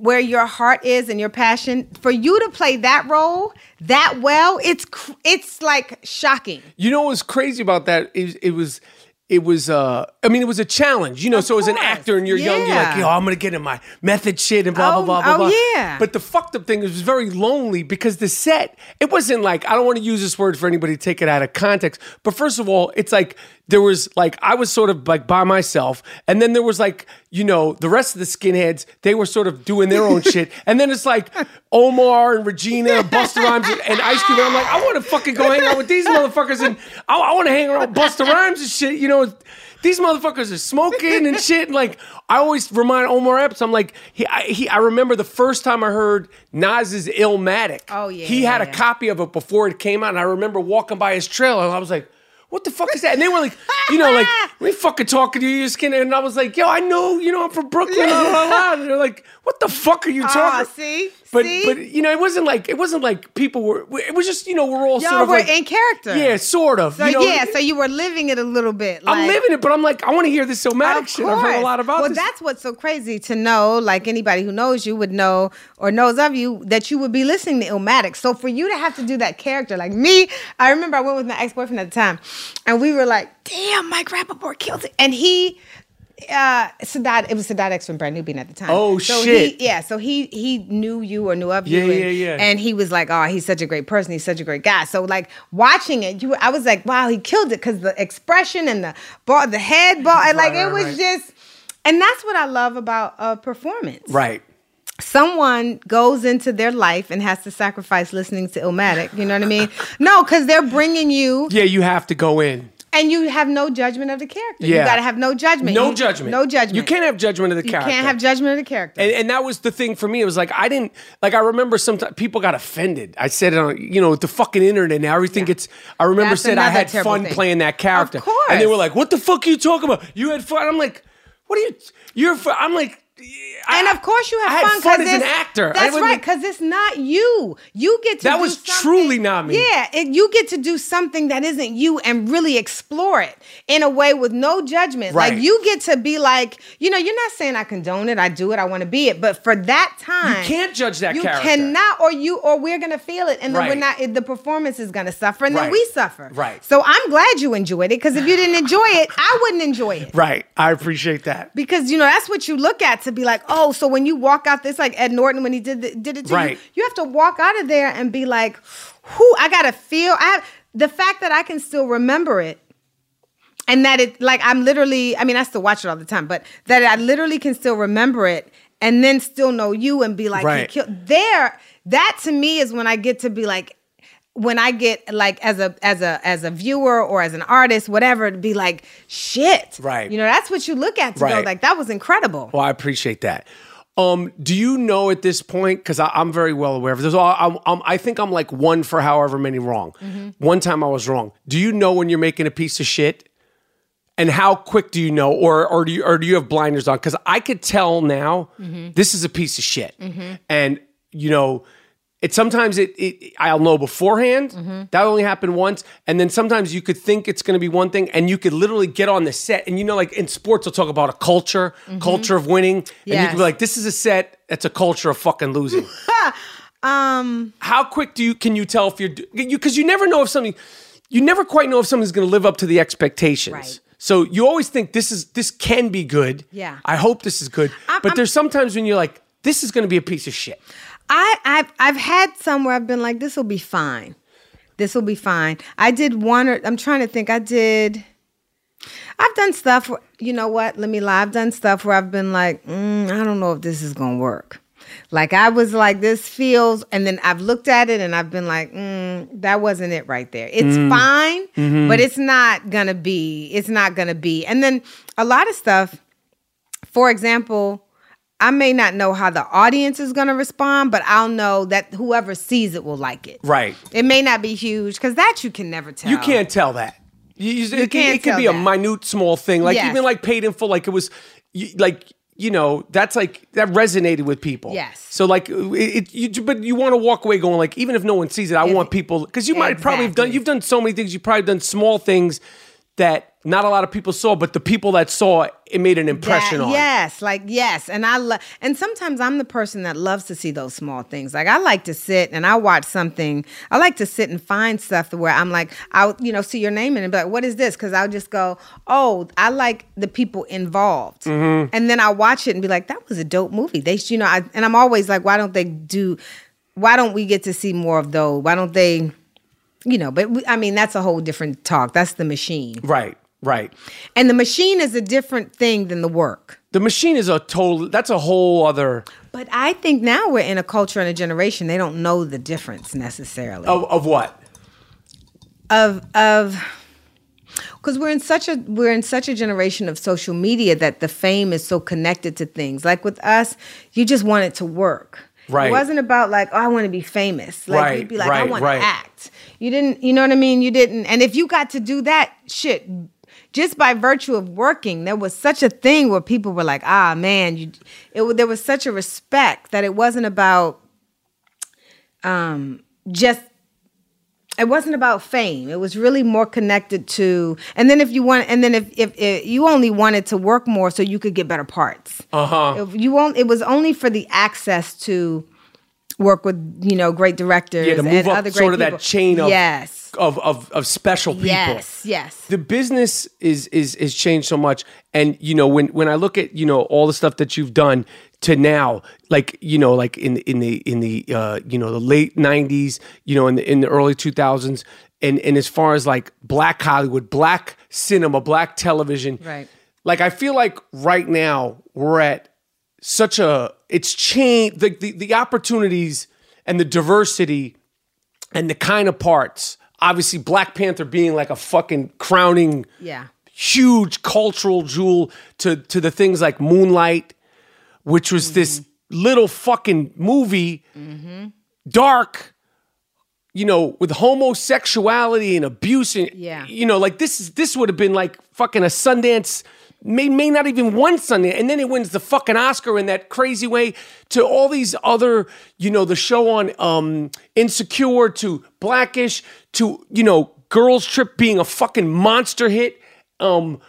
where your heart is and your passion. For you to play that role that well, it's cr- it's like shocking.
You know what was crazy about that it was it was uh I mean it was a challenge, you know. so as an actor and you're young, you're like,
Yeah.
yo, I'm gonna get in my method shit and blah blah
Oh,
blah blah
oh,
blah.
yeah.
But the fucked up thing is it was very lonely because the set, it wasn't like I don't want to use this word for anybody to take it out of context. But first of all, it's like there was like I was sort of like by myself, and then there was like, you know, the rest of the skinheads, they were sort of doing their own shit. <laughs> And then it's like Omar and Regina, Busta Rhymes and, and Ice Cube. And I'm like, I want to fucking go hang out with these motherfuckers and I, I want to hang around Busta Rhymes and shit, you know. These motherfuckers are smoking and shit. And like, I always remind Omar Epps, I'm like, he, I, he, I remember the first time I heard Nas's Illmatic.
Oh, yeah,
He had
yeah,
a
yeah.
copy of it before it came out. And I remember walking by his trailer and I was like, what the fuck is that? And they were like, you know, like, <laughs> we fucking talking to you, you're skinny. And I was like, yo, I know, you know, I'm from Brooklyn. blah, blah, blah. And they're like, what the fuck are you
Oh,
talking?
see?
But
See?
but you know, it wasn't like it wasn't like people were. It was just you know we're all
Y'all
sort of
were
like
in character.
Yeah, sort of.
So
you know?
yeah, so you were living it a little bit.
I'm
like-
living it, but I'm like I want to hear this somatic shit. I've heard a lot about
well,
this.
that's what's so crazy to know. Like anybody who knows you would know or knows of you that you would be listening to Illmatic. So for you to have to do that character, like me, I remember I went with my ex boyfriend at the time, and we were like, "Damn, Mike Rapaport killed it," and he. Uh, Sadat, it was Sadat X from Brand Nubian at the time.
Oh,
so
shit.
He, yeah, so he he knew you or knew of
Yeah,
you. and,
yeah, yeah.
And he was like, "Oh, he's such a great person. He's such a great guy." So like watching it, you, I was like, "Wow, he killed it!" Because the expression and the ball, the head ball, and like
Right,
it was
right.
just, and that's what I love about a performance.
right.
Someone goes into their life and has to sacrifice listening to Illmatic. You know what I mean? <laughs> no, because they're bringing you,
Yeah, you have to go in.
And you have no judgment of the character.
Yeah.
You got to have no judgment.
No
You-
judgment.
No judgment.
You can't have judgment of the
You
character.
You can't have judgment of the character.
And, and that was the thing for me. It was like I didn't like. I remember sometimes people got offended. I said it on you know the fucking internet now. Everything gets. I remember
That's
said I had fun
thing.
playing that character.
Of course.
And they were like, "What the fuck are you talking about? You had fun." I'm like, "What are you? You're." I'm like. I-
and of course you have fun.
fun as an actor.
That's right, because it's not you. You get to
That
do
was
something-
truly not me.
Yeah, it, you get to do something that isn't you and really explore it in a way with no judgment.
Right.
Like you get to be like, you know, you're not saying I condone it, I do it, I want to be it, but for that time,
You can't judge that
you
character.
cannot, or you, or we're gonna feel it, and then we're not. The performance is gonna suffer, and then we suffer.
Right.
So I'm glad you enjoyed it because if you didn't enjoy it, I wouldn't enjoy it
Right. I appreciate that.
because you know that's what you look at to be like, oh, so when you walk out, this like Ed Norton when he did the, did it to
Right.
you, you have to walk out of there and be like, who I gotta feel. I have the fact that I can still remember it, and that it like I'm literally, I mean, I still watch it all the time, but that I literally can still remember it, and then still know you and be like,
Right.
there. That to me is when I get to be like. When I get like as a as a as a viewer or as an artist, whatever, to be like, shit.
Right.
You know, that's what you look at to go like that was incredible.
Well, I appreciate that. Um, do you know at this point? Because I'm very well aware of this. I'm, I think I'm like one for however many wrong.
Mm-hmm.
One time I was wrong. Do you know when you're making a piece of shit? And how quick do you know, or or do you or do you have blinders on? Because I could tell now
Mm-hmm.
this is a piece of shit, and you know. It sometimes it, it I'll know beforehand.
Mm-hmm.
That only happened once, and then sometimes you could think it's going to be one thing, and you could literally get on the set, and you know, like in sports, they'll talk about a culture, culture of winning, and you
Mm-hmm.
Can be like, "This is a set that's a culture of fucking losing." <laughs>
Um,
How quick do you can you tell if you're you because you never know if something, you never quite know if something's going to live up to the expectations.
Right.
So you always think this is this can be good.
Yeah.
I hope this is good,
I'm-
but
I'm-
there's sometimes when you're like, "This is going to be a piece of shit."
I I've I've had some where I've been like, this will be fine. This will be fine. I did one or I'm trying to think. I did. I've done stuff. Where, you know what? Let me lie. I've done stuff where I've been like, mm, I don't know if this is gonna work. Like I was like, this feels, and then I've looked at it and I've been like, mm, that wasn't it right there. It's fine, but it's not gonna be. It's not gonna be. And then a lot of stuff. For example, I may not know how the audience is going to respond, but I'll know that whoever sees it will like it.
Right.
It may not be huge because that you can never tell.
You can't tell that. You, you- it,
can't
it could be a minute, small thing, like
Yes.
even like paid in full. Like it was, you, like you know, that's like that resonated with people.
Yes.
So like it, it you, but you want to walk away going like, even if no one sees it, I
If-
want people because you might probably have done. You've done so many things. You've probably done small things that not a lot of people saw, but the people that saw it, it made an impression
That-
on.
Yes, like yes, and I love, and sometimes I'm the person that loves to see those small things. Like I like to sit and I watch something. I like to sit and find stuff where I'm like, I'll you know see your name in it and be like, what is this? Because I'll just go, oh, I like the people involved,
Mm-hmm.
and then I watch it and be like, that was a dope movie. They, you know, I, and I'm always like, why don't they do? Why don't we get to see more of those? Why don't they? You know, but we, I mean, that's a whole different talk. That's the machine.
Right, right.
And the machine is a different thing than the work.
The machine is a total. That's a whole other
But I think now we're in a culture and a generation they don't know the difference necessarily
of, of what.
of of because we're in such a we're in such a generation of social media that the fame is so connected to things. Like with us, you just want it to work.
Right.
It wasn't about like, oh, I want to be famous. Like
Right,
you'd be like, I want
right.
to act. You didn't, you know what I mean? You didn't. And if you got to do that shit just by virtue of working, there was such a thing where people were like, ah, man, you. It there was such a respect that it wasn't about, um, just it wasn't about fame. It was really more connected to, and then if you want, and then if if, if you only wanted to work more so you could get better parts.
Uh huh.
If you won't, it was only for the access to work with you know great directors
Yeah, to move
and
up
other great
sort of
people.
that chain of
yes,
of of, of special people.
yes, yes.
the business is is is changed so much and you know when when i look at you know all the stuff that you've done to now like you know like in in the in the uh you know the late 90s you know in the in the early 2000s and and as far as like black hollywood black cinema black television
Right.
like i feel like right now we're at such a it's changed the, the the opportunities and the diversity and the kind of parts. Obviously, Black Panther being like a fucking crowning,
Yeah.
huge cultural jewel to to the things like Moonlight, which was this mm-hmm. little fucking movie, mm-hmm. dark, you know, with homosexuality and abuse and
Yeah.
you know, like this is this would have been like fucking a Sundance. May, may not even one Sundance, and then it wins the fucking Oscar in that crazy way. To all these other, you know, the show on um, Insecure, to Blackish, to you know, Girls Trip being a fucking monster hit. Um,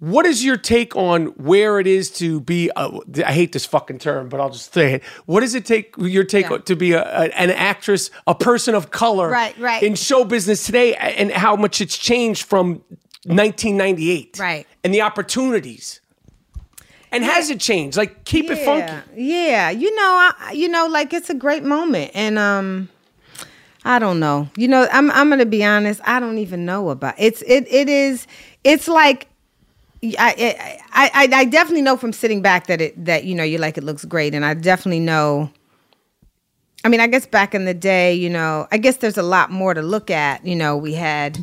what is your take on where it is to be? A, I hate this fucking term, but I'll just say it. What does it take? Your take
Yeah.
to be a, a- an actress, a person of color,
Right, right.
in show business today, and how much it's changed from 1998,
Right.
and the opportunities. And has it changed? Like, keep it funky.
Yeah, you know, I, you know, like it's a great moment, and um, I don't know. You know, I'm I'm gonna be honest. I don't even know about it's it. It is. It's like. I, I I I definitely know from sitting back that it that you know you like it looks great, and I definitely know. I mean, I guess back in the day, you know, I guess there's a lot more to look at. You know, we had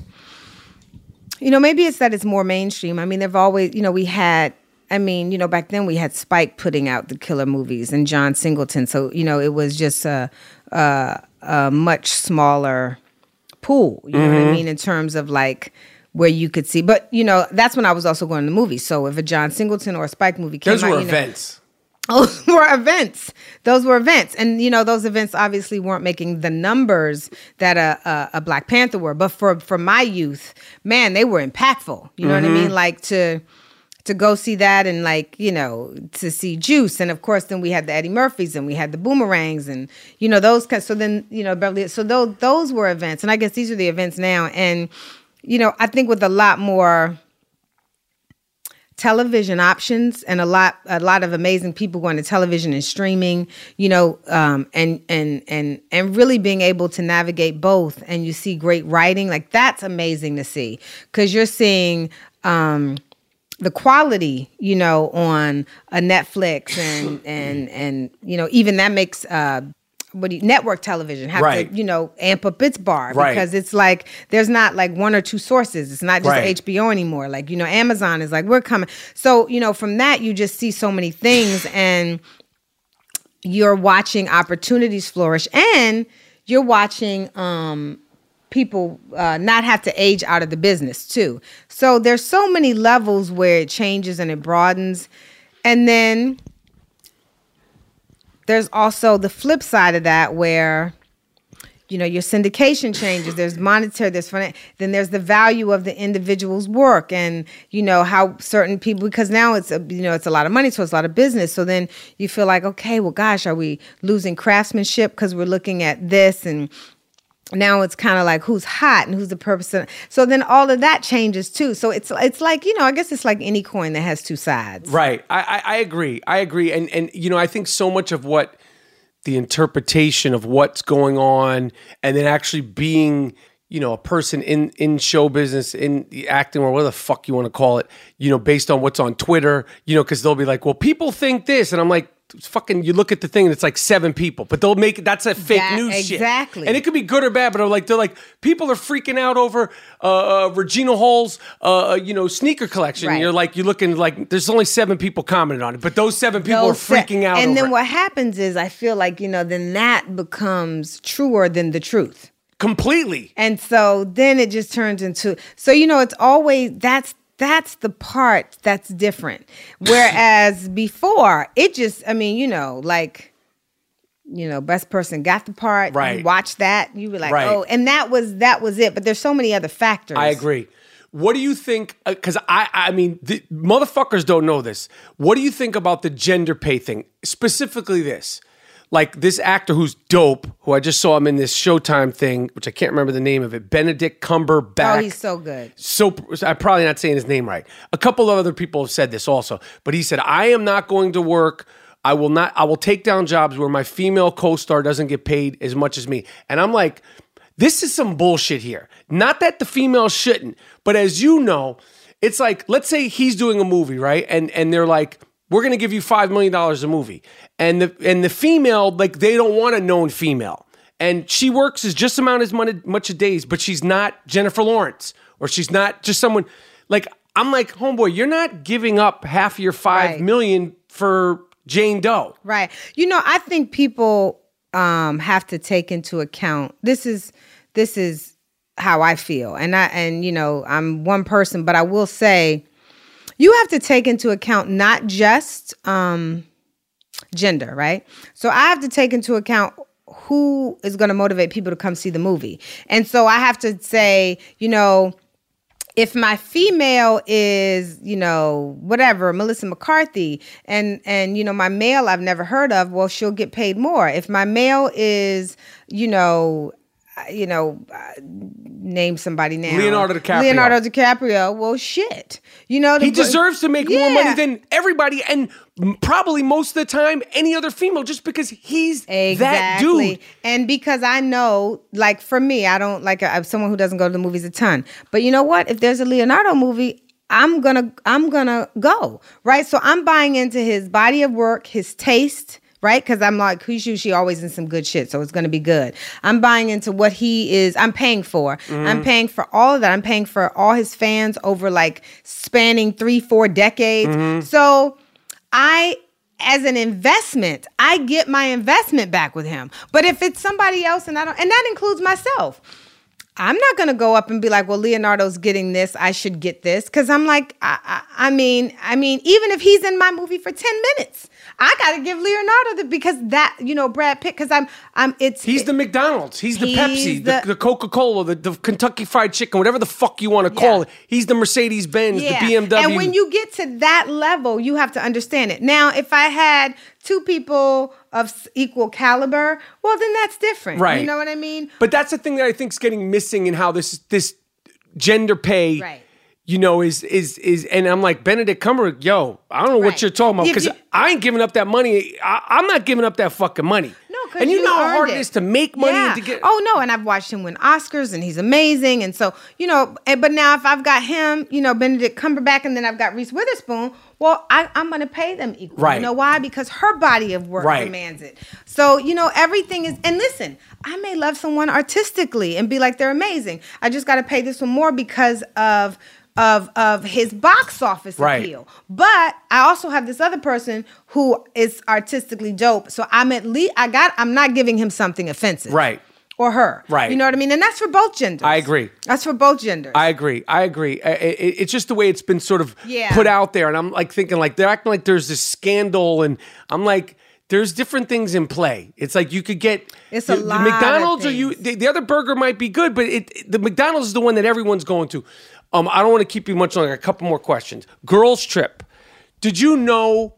you know, maybe it's that it's more mainstream. I mean, they've always, you know, we had, I mean, you know, back then we had Spike putting out the killer movies and John Singleton. So, you know, it was just a, a, a much smaller pool, you know what I mm-hmm. mean, in terms of like where you could see. But, you know, that's when I was also going to the movies. So if a John Singleton or a Spike movie came
Those
out,
were
you know,
events.
Those <laughs> were events. Those were events, and you know those events obviously weren't making the numbers that a a, a Black Panther were. But for for my youth, man, they were impactful. You know what I mm-hmm. mean? Like to to go see that, and like you know to see Juice, and of course then we had the Eddie Murphys, and we had the Boomerangs, and you know those. So then you know Beverly. So those those were events, and I guess these are the events now. And you know I think with a lot more television options and a lot a lot of amazing people going to television and streaming you know um and and and and really being able to navigate both. And you see great writing. Like that's amazing to see because you're seeing um the quality you know on a netflix and and and you know even that makes uh what do you, network television have
Right.
to you know amp up its bar
Right.
because it's like there's not like one or two sources it's not just
Right.
HBO anymore. Like, you know, Amazon is like, we're coming. So, you know, from that, you just see so many things and you're watching opportunities flourish and you're watching um, people uh, not have to age out of the business too. So there's so many levels where it changes and it broadens. And then there's also the flip side of that where you know your syndication changes there's monetary there's then there's the value of the individual's work and you know how certain people because now it's a you know it's a lot of money so it's a lot of business. So then you feel like okay well gosh are we losing craftsmanship because we're looking at this and now it's kind of like who's hot and who's the purpose so then all of that changes too so it's it's like you know i guess it's like any coin that has two sides
Right. I, I, I agree. I agree. And and you know, I think so much of what the interpretation of what's going on and then actually being, you know, a person in in show business, in the acting or whatever the fuck you want to call it, you know, based on what's on Twitter, you know, because they'll be like, well, people think this. And I'm like, fucking you look at the thing and it's like seven people but they'll make that's a fake
That-
news shit
exactly.
and it could be good or bad but I'm like they're like people are freaking out over uh, uh Regina Hall's uh you know sneaker collection
Right.
you're like you're looking like there's only seven people commented on it but those seven people
Those
are
se-
freaking out
and then
it.
what happens is i feel like you know then that becomes truer than the truth
completely
And so then it just turns into so you know it's always that's that's the part that's different. Whereas <laughs> before it just I mean, you know, like you know, best person got the part.
Right.
You watch that, you were like,
Right.
oh, and that was that was it. But there's so many other factors.
I agree. What do you think? Uh, because I, I mean, the, motherfuckers don't know this. What do you think about the gender pay thing? Specifically, this, like this actor who's dope, who I just saw him in this Showtime thing, which I can't remember the name of it. Benedict Cumberbatch.
Oh, he's so good.
so I'm probably not saying his name right. A couple of other people have said this also, but he said, "I am not going to work. I will not. I will take down jobs where my female co-star doesn't get paid as much as me." And I'm like, this is some bullshit here. Not that the female shouldn't, but as you know, it's like let's say he's doing a movie, right? And and they're like, "We're going to give you 5 million dollars a movie." And the and the female like they don't want a known female. And she works as just amount as much, a days, but she's not Jennifer Lawrence or she's not just someone like I'm like, "Homeboy, you're not giving up half of your five
Right.
million for Jane Doe."
Right. You know, I think people um have to take into account this is this is how I feel. And I and you know, I'm one person, but I will say you have to take into account not just um gender, right? So I have to take into account who is going to motivate people to come see the movie. And so I have to say, you know, if my female is you know whatever melissa mccarthy and and you know my male i've never heard of well she'll get paid more if my male is you know you know uh, name somebody now
Leonardo DiCaprio.
leonardo dicaprio well shit you know
He deserves to make more money than everybody, and probably most of the time any other female, just because he's that dude.
And because I know, like for me, I don't like I'm someone who doesn't go to the movies a ton. But you know what? If there's a Leonardo movie, I'm gonna I'm gonna go right. So I'm buying into his body of work, his taste. Right, because I'm like he's She always in some good shit, so it's gonna be good. I'm buying into what he is. I'm paying for.
Mm-hmm.
I'm paying for all of that. I'm paying for all his fans over like spanning three, four decades.
Mm-hmm.
So I as an investment, I get my investment back with him. But if it's somebody else and I don't and that includes myself. I'm not gonna go up and be like, well, Leonardo's getting this, I should get this. Cause I'm like, I, I, I mean, I mean, even if he's in my movie for 10 minutes, I gotta give Leonardo the because that, you know, Brad Pitt, because I'm I'm it's
He's the McDonald's. He's the
He's
Pepsi, the,
the-
the Coca Cola, the, the Kentucky Fried Chicken, whatever the fuck you want to call
Yeah.
it. He's the Mercedes Benz, the BMW.
And when you get to that level, you have to understand it. Now, if I had two people of equal caliber, well, then that's different.
Right.
You know what I mean?
But that's the thing that I think is getting missing in how this this gender pay,
Right.
You know, is is is. And I'm like Benedict Cumberbatch, yo, I don't know what you're talking about because
you-
I ain't giving up that money. I, I'm not giving up that fucking money.
No,
and you,
you
know how hard
it.
it is to make money
Yeah.
and to get.
Oh no, and I've watched him win Oscars, and he's amazing. And so you know, but now if I've got him, you know, Benedict Cumberbatch, and then I've got Reese Witherspoon, well, I, I'm going to pay them equal.
Right.
You know why? Because her body of work
Right.
demands it. So you know, everything is. And listen, I may love someone artistically and be like they're amazing. I just got to pay this one more because of. Of, of his box office
Right.
appeal, but I also have this other person who is artistically dope. So I'm at least I got I'm not giving him something offensive,
Right.
or her.
Right.
You know what I mean? And that's for both genders.
I agree.
That's for both genders.
I agree. I agree. I- I- it- it's just the way it's been sort of
Yeah.
put out there, and I'm like thinking like they're acting like there's this scandal, and I'm like, there's different things in play. It's like you could get
It's a
the,
lot of
McDonald's or you the, the other burger might be good, but it the McDonald's is the one that everyone's going to. Um, I don't want to keep you much longer. A couple more questions. Girls Trip. Did you know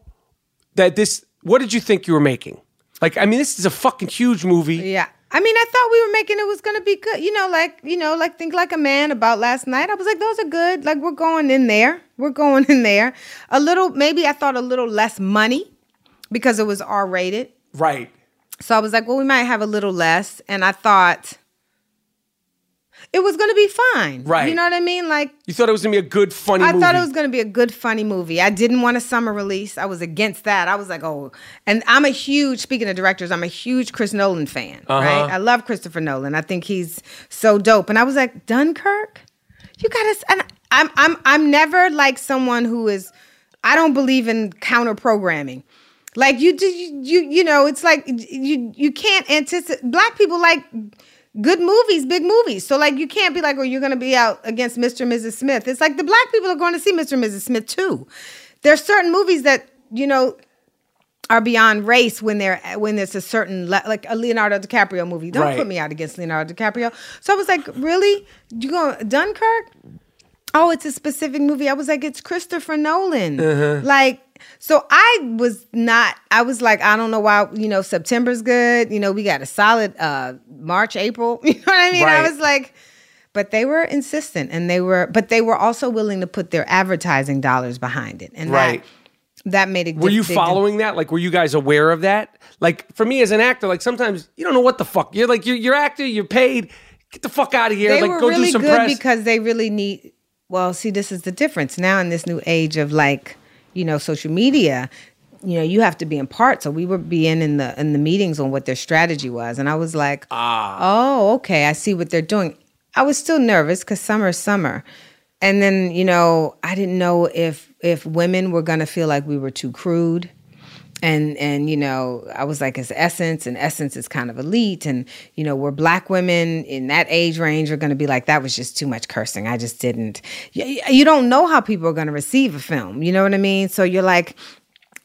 that this? What did you think you were making? Like, I mean, this is a fucking huge movie.
Yeah. I mean, I thought we were making it was gonna be good. You know, like you know, like think like a man about last night. I was like, those are good. Like we're going in there. We're going in there. A little, maybe I thought a little less money because it was R rated.
Right.
So I was like, well, we might have a little less. And I thought it was gonna be fine.
Right.
You know what I mean? Like
You thought it was gonna be a good, funny
I
movie.
thought it was going to be a good, funny movie. I didn't want a summer release. I was against that. I was like, oh, and I'm a huge. Speaking of directors, I'm a huge Chris Nolan fan.
Uh-huh.
Right? I love Christopher Nolan. I think he's so dope. And I was like, Dunkirk, you got to. And I'm, I'm, I'm never like someone who is. I don't believe in counter programming. Like you, do, you, you, you know, it's like you, you can't anticipate. Black people like good movies, big movies. So like you can't be like, oh, you're gonna be out against Mr. and Mrs. Smith. It's like the black people are going to see Mr. and Mrs. Smith too. There's certain movies that you know are beyond race when they're when there's a certain le- like a Leonardo DiCaprio movie. Don't
Right.
put me out against Leonardo DiCaprio. So I was like, really? You go Dunkirk? Oh, it's a specific movie. I was like, it's Christopher Nolan. Uh-huh. Like, so I was not, I was like, I don't know why, you know, September's good. You know, we got a solid uh March, April. <laughs> You know what I mean?
Right.
I was like, but they were insistent and they were, but they were also willing to put their advertising dollars behind it. And
Right.
that, that made it
Were you following that? Like, were you guys aware of that? Like, for me as an actor, like sometimes you don't know what the fuck. You're like, you're, you're actor, you're paid. Get the fuck out of here.
they
like,
were
go
really
do some
good
press.
because they really need well see this is the difference now in this new age of like you know social media you know you have to be in part. So we were being in the in the meetings on what their strategy was. And i was like ah. oh okay i see what they're doing. I was still nervous because summer is summer. And then you know i didn't know if if women were going to feel like we were too crude and and you know i was like it's essence and essence is kind of elite and you know we're black women in that age range are going to be like that was just too much cursing i just didn't you, you don't know how people are going to receive a film you know what i mean so you're like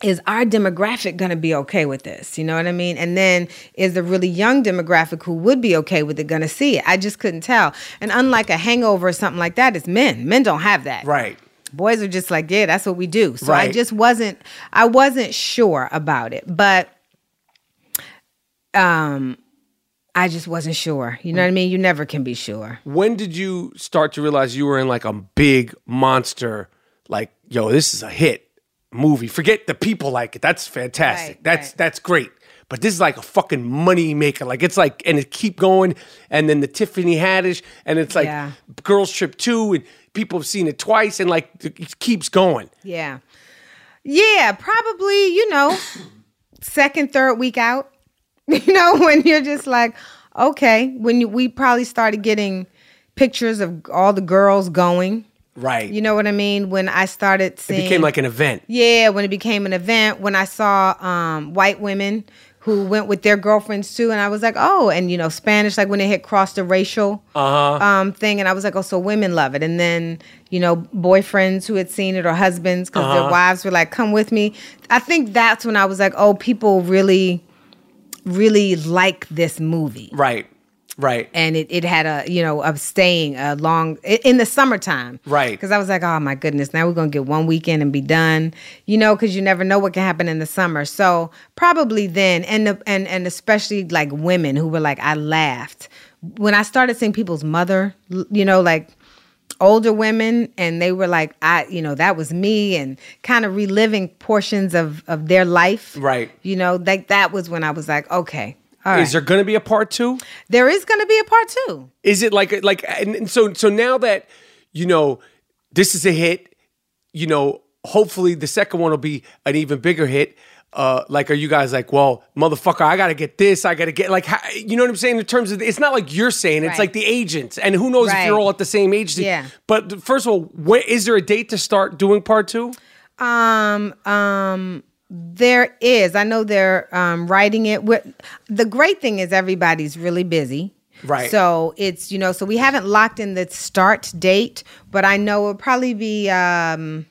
is our demographic going to be okay with this? You know what I mean? And then is the really young demographic who would be okay with it going to see it? I just couldn't tell. And unlike a hangover or something like that, it's men. Men don't have that.
right.
Boys are just like, yeah, that's what we do. So I just wasn't I wasn't sure about it. But um I just wasn't sure. You know what I mean? You never can be sure.
When did you start to realize you were in like a big monster? Like, yo, this is a hit movie. Forget the people like it. That's fantastic.
Right,
that's
right.
that's great. But this is like a fucking money maker. Like it's like, and it keep going. And then the Tiffany Haddish, and it's like
Yeah.
Girls Trip Two, and people have seen it twice, and like it keeps going.
Yeah. Yeah, probably, you know, <coughs> second, third week out. <laughs> You know, <laughs> when you're just like, okay, when you, we probably started getting pictures of all the girls going.
Right.
You know what I mean? When I started
it became like an event.
Yeah, when it became an event, when I saw um, white women who went with their girlfriends too, and I was like, oh, and you know, Spanish, like when it hit cross the racial
Uh-huh.
um, thing, and I was like, oh, so women love it. And then, you know, boyfriends who had seen it or husbands because
Uh-huh.
their wives were like, come with me. I think that's when I was like, oh, people really, really like this movie
Right. Right.
and it, it had a you know of staying a long in the summertime
Right.
because i was like oh my goodness now we're gonna get one weekend and be done you know because you never know what can happen in the summer so probably then and the, and and especially like women who were like i laughed when i started seeing people's mother you know like older women and they were like i you know that was me and kind of reliving portions of of their life
Right.
you know like that was when i was like okay all right
Is there going to be a part two?
there is going to be a part two
Is it like like and, and so so now that you know this is a hit, you know, hopefully the second one will be an even bigger hit. Uh, like, are you guys like, well, motherfucker, I gotta get this, I gotta get like, how, you know what I'm saying? In terms of, it's not like you're saying, it's
Right.
like the agents, and who knows if you're all at the same age.
Yeah.
But first of all, when, is there a date to start doing part two?
Um, um, there is. I know they're um, writing it. With the great thing is everybody's really busy.
Right.
So it's you know so we haven't locked in the start date, but I know it'll probably be um,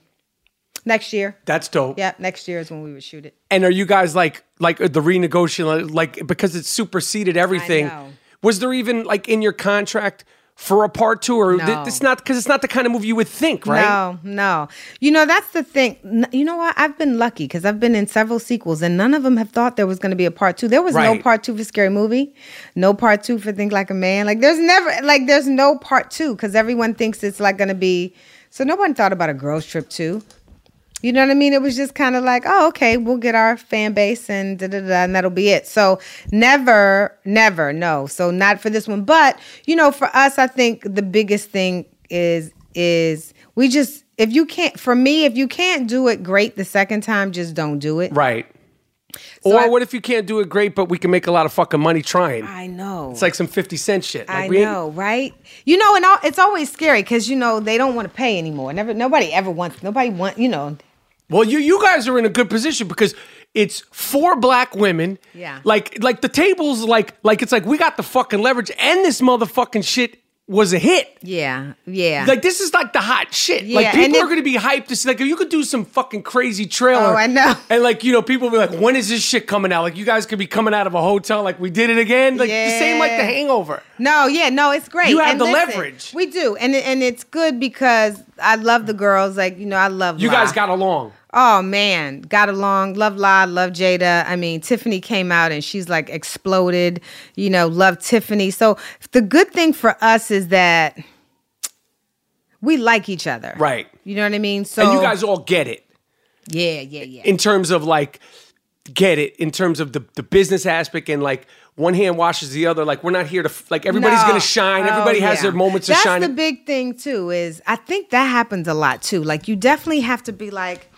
Next year.
That's dope.
Yeah, next year is when we would shoot it.
And are you guys like like the renegotiation like because it superseded everything?
know.
Was there even like in your contract for a part two, or th- it's not because it's not the kind of movie you would think, right?
No, no. You know, that's the thing. N- You know what? I've been lucky because I've been in several sequels and none of them have thought there was going to be a part two. There was no part two for Scary Movie, no part two for Think Like a Man. Like, there's never, like, there's no part two because everyone thinks it's like going to be. So, no one thought about a girls' trip two. You know what I mean? It was just kind of like, oh, okay, we'll get our fan base and da da da, and that'll be it. So never, never, no. So not for this one, but you know, for us, I think the biggest thing is is we just if you can't, for me, if you can't do it great the second time, just don't do it.
Right.
So
or
I-
what if you can't do it great, but we can make a lot of fucking money trying?
I know.
It's like some fifty cent shit. Like
I know, right? You know, and all, it's always scary because you know they don't want to pay anymore. Never, nobody ever wants. Nobody want. You know,
Well, you you guys are in a good position because it's four black women.
Yeah.
Like like the tables like like it's like we got the fucking leverage and this motherfucking shit was a hit.
yeah, yeah.
Like this is like the hot shit.
Yeah,
like
people
are gonna be hyped to see like if you could do some fucking crazy trailer.
Oh, I know.
And like, you know, people will be like, when is this shit coming out? Like you guys could be coming out of a hotel like we did it again. Like the same like the hangover.
No, yeah, no, it's great.
You have
And
the
listen,
leverage.
We do, and and it's good because I love the girls. Like you know, I love
You guys got along.
Oh man, got along. Love La, love Jada. I mean, Tiffany came out and she's like exploded. You know, love Tiffany. So the good thing for us is that we like each other.
Right.
You know what I mean? So
and you guys all get it.
yeah, yeah, yeah.
in terms of like get it in terms of the, the business aspect and like one hand washes the other like we're not here to like everybody's
No.
gonna shine
Oh,
everybody has
yeah.
their moments
That's
of shining That's
the big thing too. Is I think that happens a lot too. Like you definitely have to be like,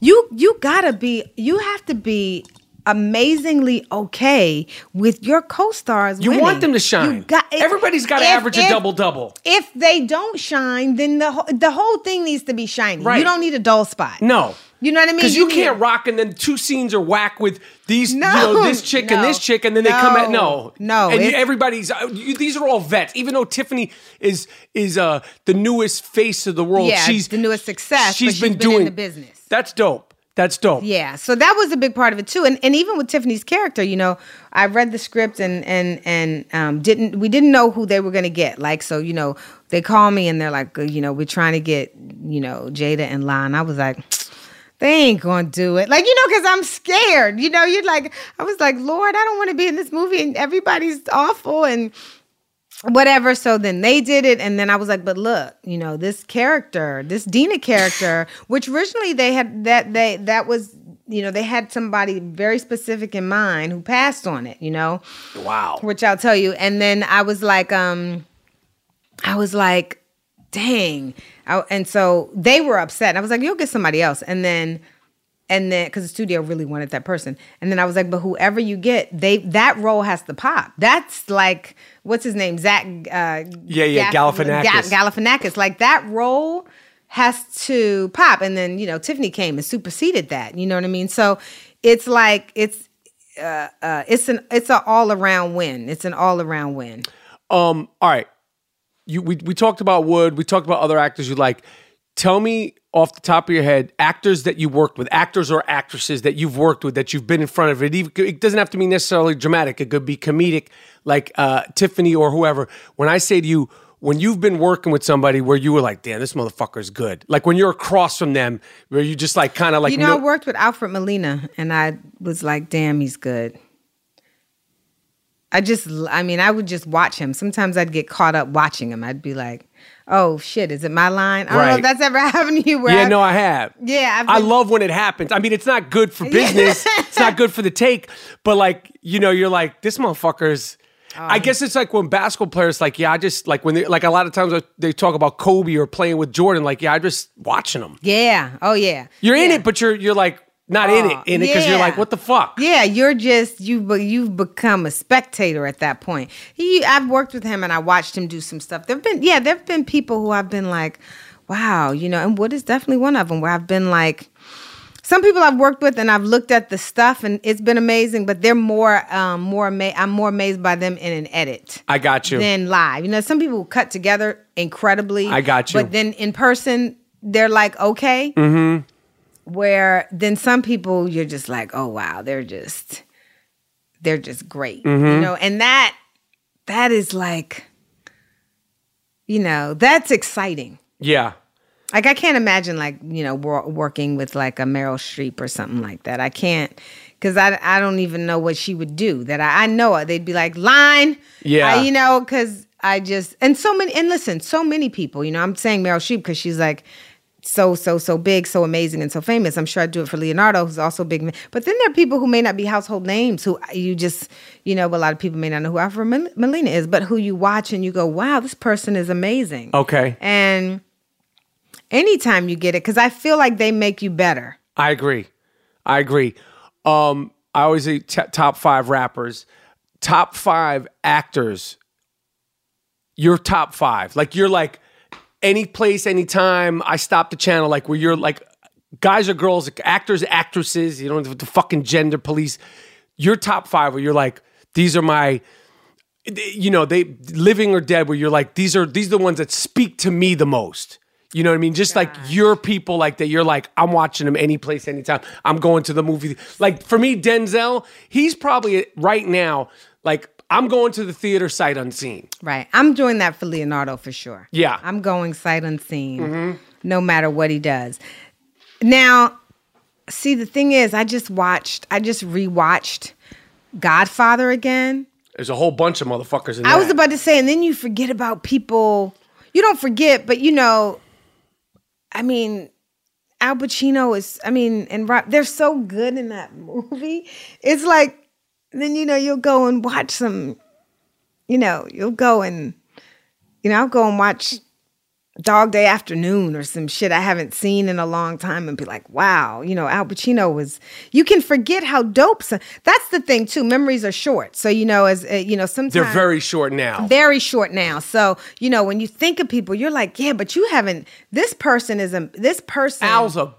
you you gotta be you have to be amazingly okay with your co-stars.
you
winning.
want them to shine
You got, if-
everybody's got to
if-
average a double double
If they don't shine, then the whole, the whole thing needs to be shiny.
Right.
You don't need a dull spot.
no
You know what I mean?
because you,
need-
can't rock and then two scenes are whack with these
No,
you know this chick and this chick and then they come at no.
no,
and you, everybody's uh, you, these are all vets. Even though Tiffany is is uh the newest face of the world
Yeah,
she's
the newest success, but
she's
she's
been,
been
doing
in the business.
that's dope. That's dope.
Yeah, so that was a big part of it too, and and even with Tiffany's character, you know, I read the script and and and um, didn't we didn't know who they were gonna get. Like, so you know, they call me and they're like, uh, you know, we're trying to get you know Jada and and I was like. They ain't gonna do it, like you know, because I'm scared. You know, you're like, I was like, Lord, I don't want to be in this movie, and everybody's awful, and whatever. So then they did it, and then I was like, but look, you know, this character, this Dina character, <laughs> which originally they had that they that was you know they had somebody very specific in mind who passed on it, you know,
wow
which I'll tell you. And then I was like, um, I was like, dang, I, and so they were upset. I was like, you'll get somebody else, and then. And then, because the studio really wanted that person, and then I was like, "But whoever you get, they that role has to pop. That's like, what's his name, Zach? Uh,
Yeah, yeah, Galifianakis.
Ga- Galifianakis. Like that role has to pop. And then you know, Tiffany came and superseded that. You know what I mean? So it's like it's uh, uh, it's an it's an all around win. It's an all around win.
Um, all right. You we, we talked about Wood, we talked about other actors you like. Tell me off the top of your head, actors that you worked with, actors or actresses that you've worked with, that you've been in front of. It, it doesn't have to be necessarily dramatic. It could be comedic, like uh, Tiffany or whoever. When I say to you, when you've been working with somebody where you were like, damn, this motherfucker's good. Like when you're across from them, where you just like kind of like
you know,
know-
I worked with Alfred Molina, and I was like, damn, he's good. I just, I mean, I would just watch him. Sometimes I'd get caught up watching him. I'd be like, oh shit, is it my line? I don't know
Right.
if that's ever <laughs> happened to you. Where
Yeah,
I-
no, I have.
Yeah, I've
I love when it happens. I mean, it's not good for <laughs> business. it's not good for the take. But like, you know, you're like, this motherfucker's.
Oh,
I guess it's like when basketball players, like, yeah, I just like when they like a lot of times uh, they talk about Kobe or playing with Jordan, like, yeah, I just watching them.
Yeah. Oh yeah.
You're in it, but you're you're like not in it, in it because you're like, what the fuck?
Yeah, you're just you. But you've become a spectator at that point. He, I've worked with him and I watched him do some stuff. There've been, yeah, there've been people who I've been like, wow, you know, and Wood is definitely one of them where I've been like. Some people I've worked with and I've looked at the stuff and it's been amazing, but they're more, um, more. Ama- I'm more amazed by them in an edit
I got you.
than live. You know, some people cut together incredibly.
I got you.
But then in person, they're like, okay. Where then some people you're just like, oh wow, they're just they're just great.
Mm-hmm.
You know, and that that is like you know, that's exciting.
Yeah.
Like I can't imagine like, you know, wor- working with like a Meryl Streep or something like that. I can't cuz I I don't even know what she would do. That I, I know it. They'd be like, "Line."
Yeah.
I- you know, cuz I just and so many and listen, so many people, you know, I'm saying Meryl Streep cuz she's like so so so big, so amazing and so famous. I'm sure I'd do it for Leonardo, who's also big. But then there are people who may not be household names who you just, you know, a lot of people may not know who Alfred Mol- Molina is, but who you watch and you go, "Wow, this person is amazing."
Okay.
And anytime you get it, because I feel like they make you better.
I agree. I agree. Um, I always say t- top five rappers, top five actors. Your top five, like you're like any place, anytime. I stop the channel, like where you're like guys or girls, actors, actresses. You don't the fucking gender police. Your top five, where you're like, these are my, you know, they living or dead. Where you're like, these are these are the ones that speak to me the most. You know what I mean? Just like your people, like that. You're like, I'm watching them any place, anytime. I'm going to the movie. Like for me, Denzel, he's probably right now. Like I'm going to the theater sight unseen.
Right. I'm doing that for Leonardo for sure.
Yeah.
I'm going sight unseen, mm-hmm. no matter what he does. Now, see, the thing is, I just watched, I just rewatched Godfather again.
There's a whole bunch of motherfuckers in
I
that.
was about to say, and then you forget about people. You don't forget, but you know, I mean, Al Pacino is, I mean, and Rob, they're so good in that <laughs> movie. It's like, then you know, you'll go and watch some, you know, you'll go and, you know, I'll go and watch Dog Day Afternoon or some shit I haven't seen in a long time and be like, wow, you know, Al Pacino was, you can forget how dope. So, that's the thing too. Memories are short. So, you know, as, uh, you know, sometimes
They're very short now.
very short now. So, you know, when you think of people, you're like, yeah, but you haven't, this person is a, this person,
Al's a,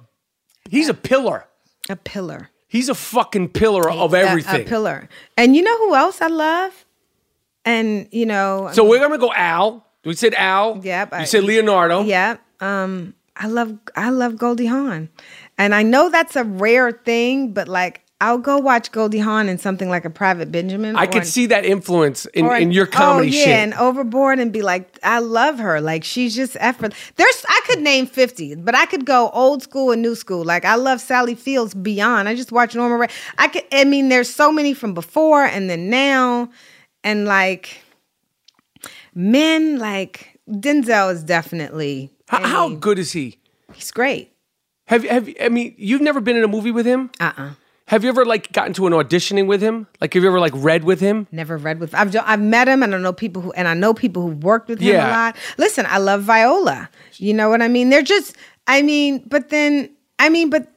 he's a pillar.
a pillar.
He's a fucking pillar of
A-
everything.
A, pillar. And you know who else I love? And, you know,
so we're gonna go Al. We said Al.
Yep,
You
I-
said Leonardo.
Yep. Um, I love I love Goldie Hawn. And I know that's a rare thing, but like I'll go watch Goldie Hawn in something like a Private Benjamin.
I could see that influence in, in your comedy
oh, yeah,
shit.
and overboard and be like, I love her. Like she's just effort. There's I could name 50, but I could go old school and new school. Like I love Sally Fields beyond. I just watch Norma Rae. I could I mean, there's so many from before and then now. And like men, like Denzel is definitely
how, how good is he?
he's great.
Have have I mean you've never been in a movie with him?
Uh-uh.
Have you ever like gotten to an auditioning with him? Like have you ever like read with him?
Never read with. I've I've met him, and I know people who, and I know people who worked with him
Yeah.
a lot. Listen, I love Viola. You know what I mean? They're just. I mean, but then I mean, but.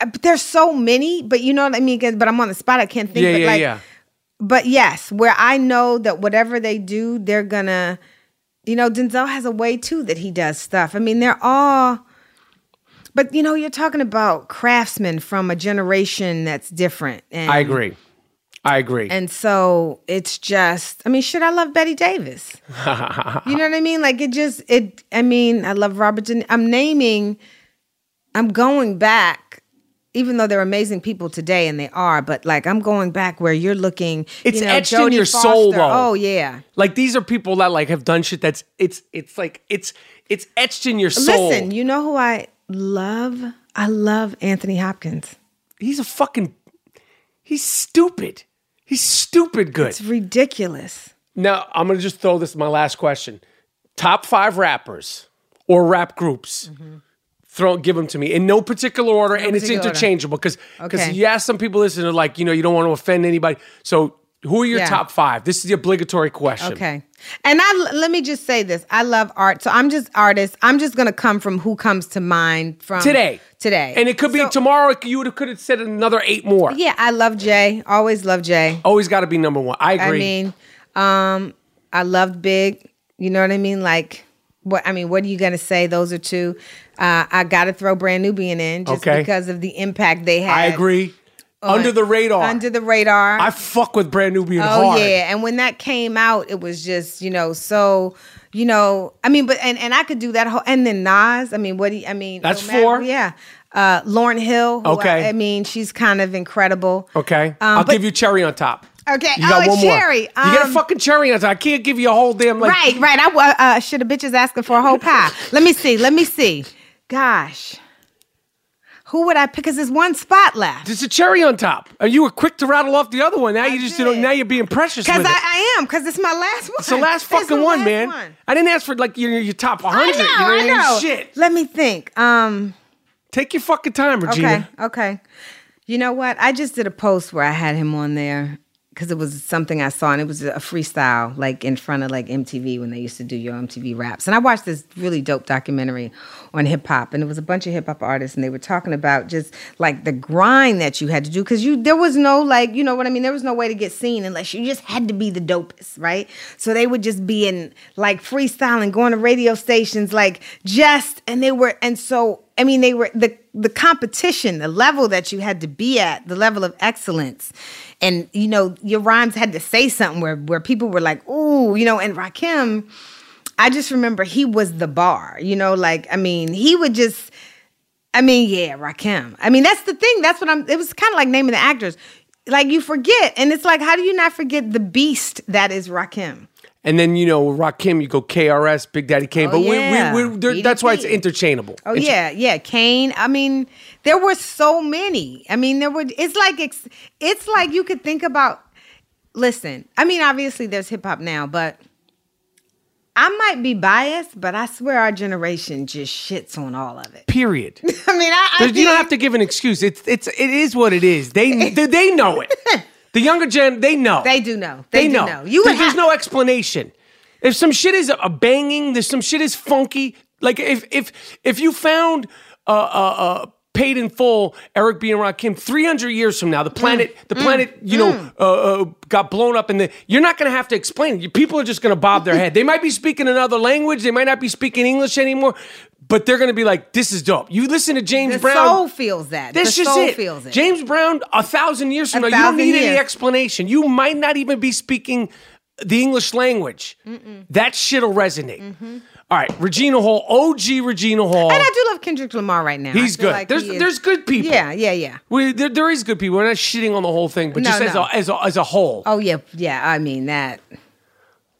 uh, But there's so many, but you know what I mean. But I'm on the spot. I can't think.
Yeah,
but
yeah,
like,
yeah.
But yes, where I know that whatever they do, they're gonna. You know, Denzel has a way too that he does stuff. I mean, they're all. But you know, you're talking about craftsmen from a generation that's different. And,
I agree. I agree.
and so it's just, I mean, should I love Bette Davis. <laughs> you know what I mean? Like it just, it, I mean, I love Robert De I'm naming, I'm going back, even though they're amazing people today and they are, but like I'm going back where you're looking.
It's
you know,
etched in your
Foster.
soul, though.
Oh, yeah.
like these are people that like have done shit that's it's it's like it's it's etched in your soul.
Listen, you know who I love? I love Anthony Hopkins.
he's a fucking he's stupid. He's stupid good.
It's ridiculous.
Now I'm gonna just throw this my last question. Top five rappers or rap groups. Throw give them to me in no particular order, and it's
particular order.
interchangeable because because
Okay.
ask some people listen and they're like, you know, you don't want to offend anybody. So who are your
Yeah.
top five? This is the obligatory question.
Okay. And I let me just say this. I love art. So I'm just artist. I'm just gonna come from who comes to mind from
Today.
Today.
And it could be
So-
tomorrow. You would could have said another eight more.
Yeah, I love Jay. Always love Jay.
Always got to be number one. I agree.
I mean, um, I loved Big. You know what I mean? Like what I mean, what are you gonna say? Those are two. Uh, I gotta throw Brand Nubian in just
Okay.
because of the impact they had.
I agree. Under the radar.
Under the radar.
I fuck with Brand Nubian
Oh
hard.
yeah, and when that came out, it was just you know so you know, I mean, but and, and I could do that whole and then Nas. I mean, what do you, I mean?
That's
no matter-
four?
Yeah. Uh, Lauryn Hill.
Okay.
I, I mean, she's kind of incredible.
Okay,
Um,
I'll
but-
give you cherry on top.
Okay.
You got
oh,
one
it's
more.
cherry.
you get a
Um,
fucking cherry on top. I can't give you a whole damn like.
right, right. I uh, should have bitches asking for a whole pie. let me see. Let me see. Gosh, who would I pick? Because there's one spot left.
There's a cherry on top. And you were quick to rattle off the other one. Now you just you know,
did.
now you're being precious
Because I. I am. Because it's my last one.
it's the last <laughs> fucking one,
last
man.
one.
I didn't ask for like your your top 100.
I know.
you know
I know.
Shit.
Let me think. Um.
Take your fucking time, Regina.
Okay. Okay. You know what? I just did a post where I had him on there because it was something I saw and it was a freestyle, like in front of like MTV when they used to do Yo! MTV Raps. And I watched this really dope documentary on hip hop, and it was a bunch of hip hop artists, and they were talking about just like the grind that you had to do because you there was no like you know what I mean. There was no way to get seen unless you just had to be the dopest, right? So they would just be in like freestyling, going to radio stations, like just, and they were, and so I mean, they were the the competition, the level that you had to be at, the level of excellence, and you know your rhymes had to say something where where people were like, "Ooh," you know. And Rakim, I just remember he was the bar, you know. Like I mean, he would just, I mean, yeah, Rakim. I mean, that's the thing. That's what I'm. It was kind of like naming the actors. Like you forget, and it's like, how do you not forget the beast that is Rakim?
And then you know Rakim, you go KRS, Big Daddy Kane.
Oh,
but
yeah.
we, we, that's why it's interchangeable.
Oh
Inter-
yeah, yeah, Kane. I mean, there were so many. I mean, there were. It's like ex- it's like you could think about. Listen, I mean, obviously there's hip hop now, but I might be biased, but I swear our generation just shits on all of it.
Period. <laughs>
I mean, I, I
you don't have to give an excuse. It's it's it is what it is. They <laughs> they, they know it. <laughs> The younger gen, they know.
They do know. They,
They
do
know.
know. You
There- there's no explanation. If some shit is a banging, there's some shit is funky. Like if if if you found uh uh, uh paid in full Eric B and Rakim 300 years from now, the planet the planet you know uh, uh, got blown up, and the you're not gonna have to explain it. People are just gonna bob their head. They might be speaking another language. They might not be speaking English anymore. But they're gonna be like, "This is dope." You listen to James
the
Brown.
soul feels that.
This
the
just
soul
it.
feels it.
James Brown, a thousand years from
A
now, you don't need any explanation. You might not even be speaking the English language. That shit'll resonate. Mm-hmm. All right, Regina Hall, OG Regina Hall.
and I do love Kendrick Lamar right now.
He's good.
like
there's
he
there's good people.
Yeah, yeah, yeah.
We, there, there is good people. We're not shitting on the whole thing, but
No,
just as, a, as, a, as a whole.
Oh yeah, yeah. I mean that.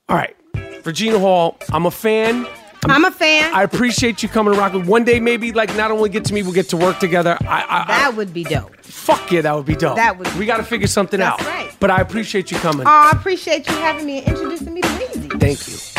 All right, Regina Hall, I'm a fan.
I'm a fan.
I appreciate you coming to rock with. One day, maybe like not only get to me, we'll get to work together. I, I, I
that would be dope.
fuck yeah, that would be dope.
That would be
we got to figure something
That's
out.
right.
But I appreciate you coming.
Oh, I appreciate you having me and introducing me to Weezy.
Thank you.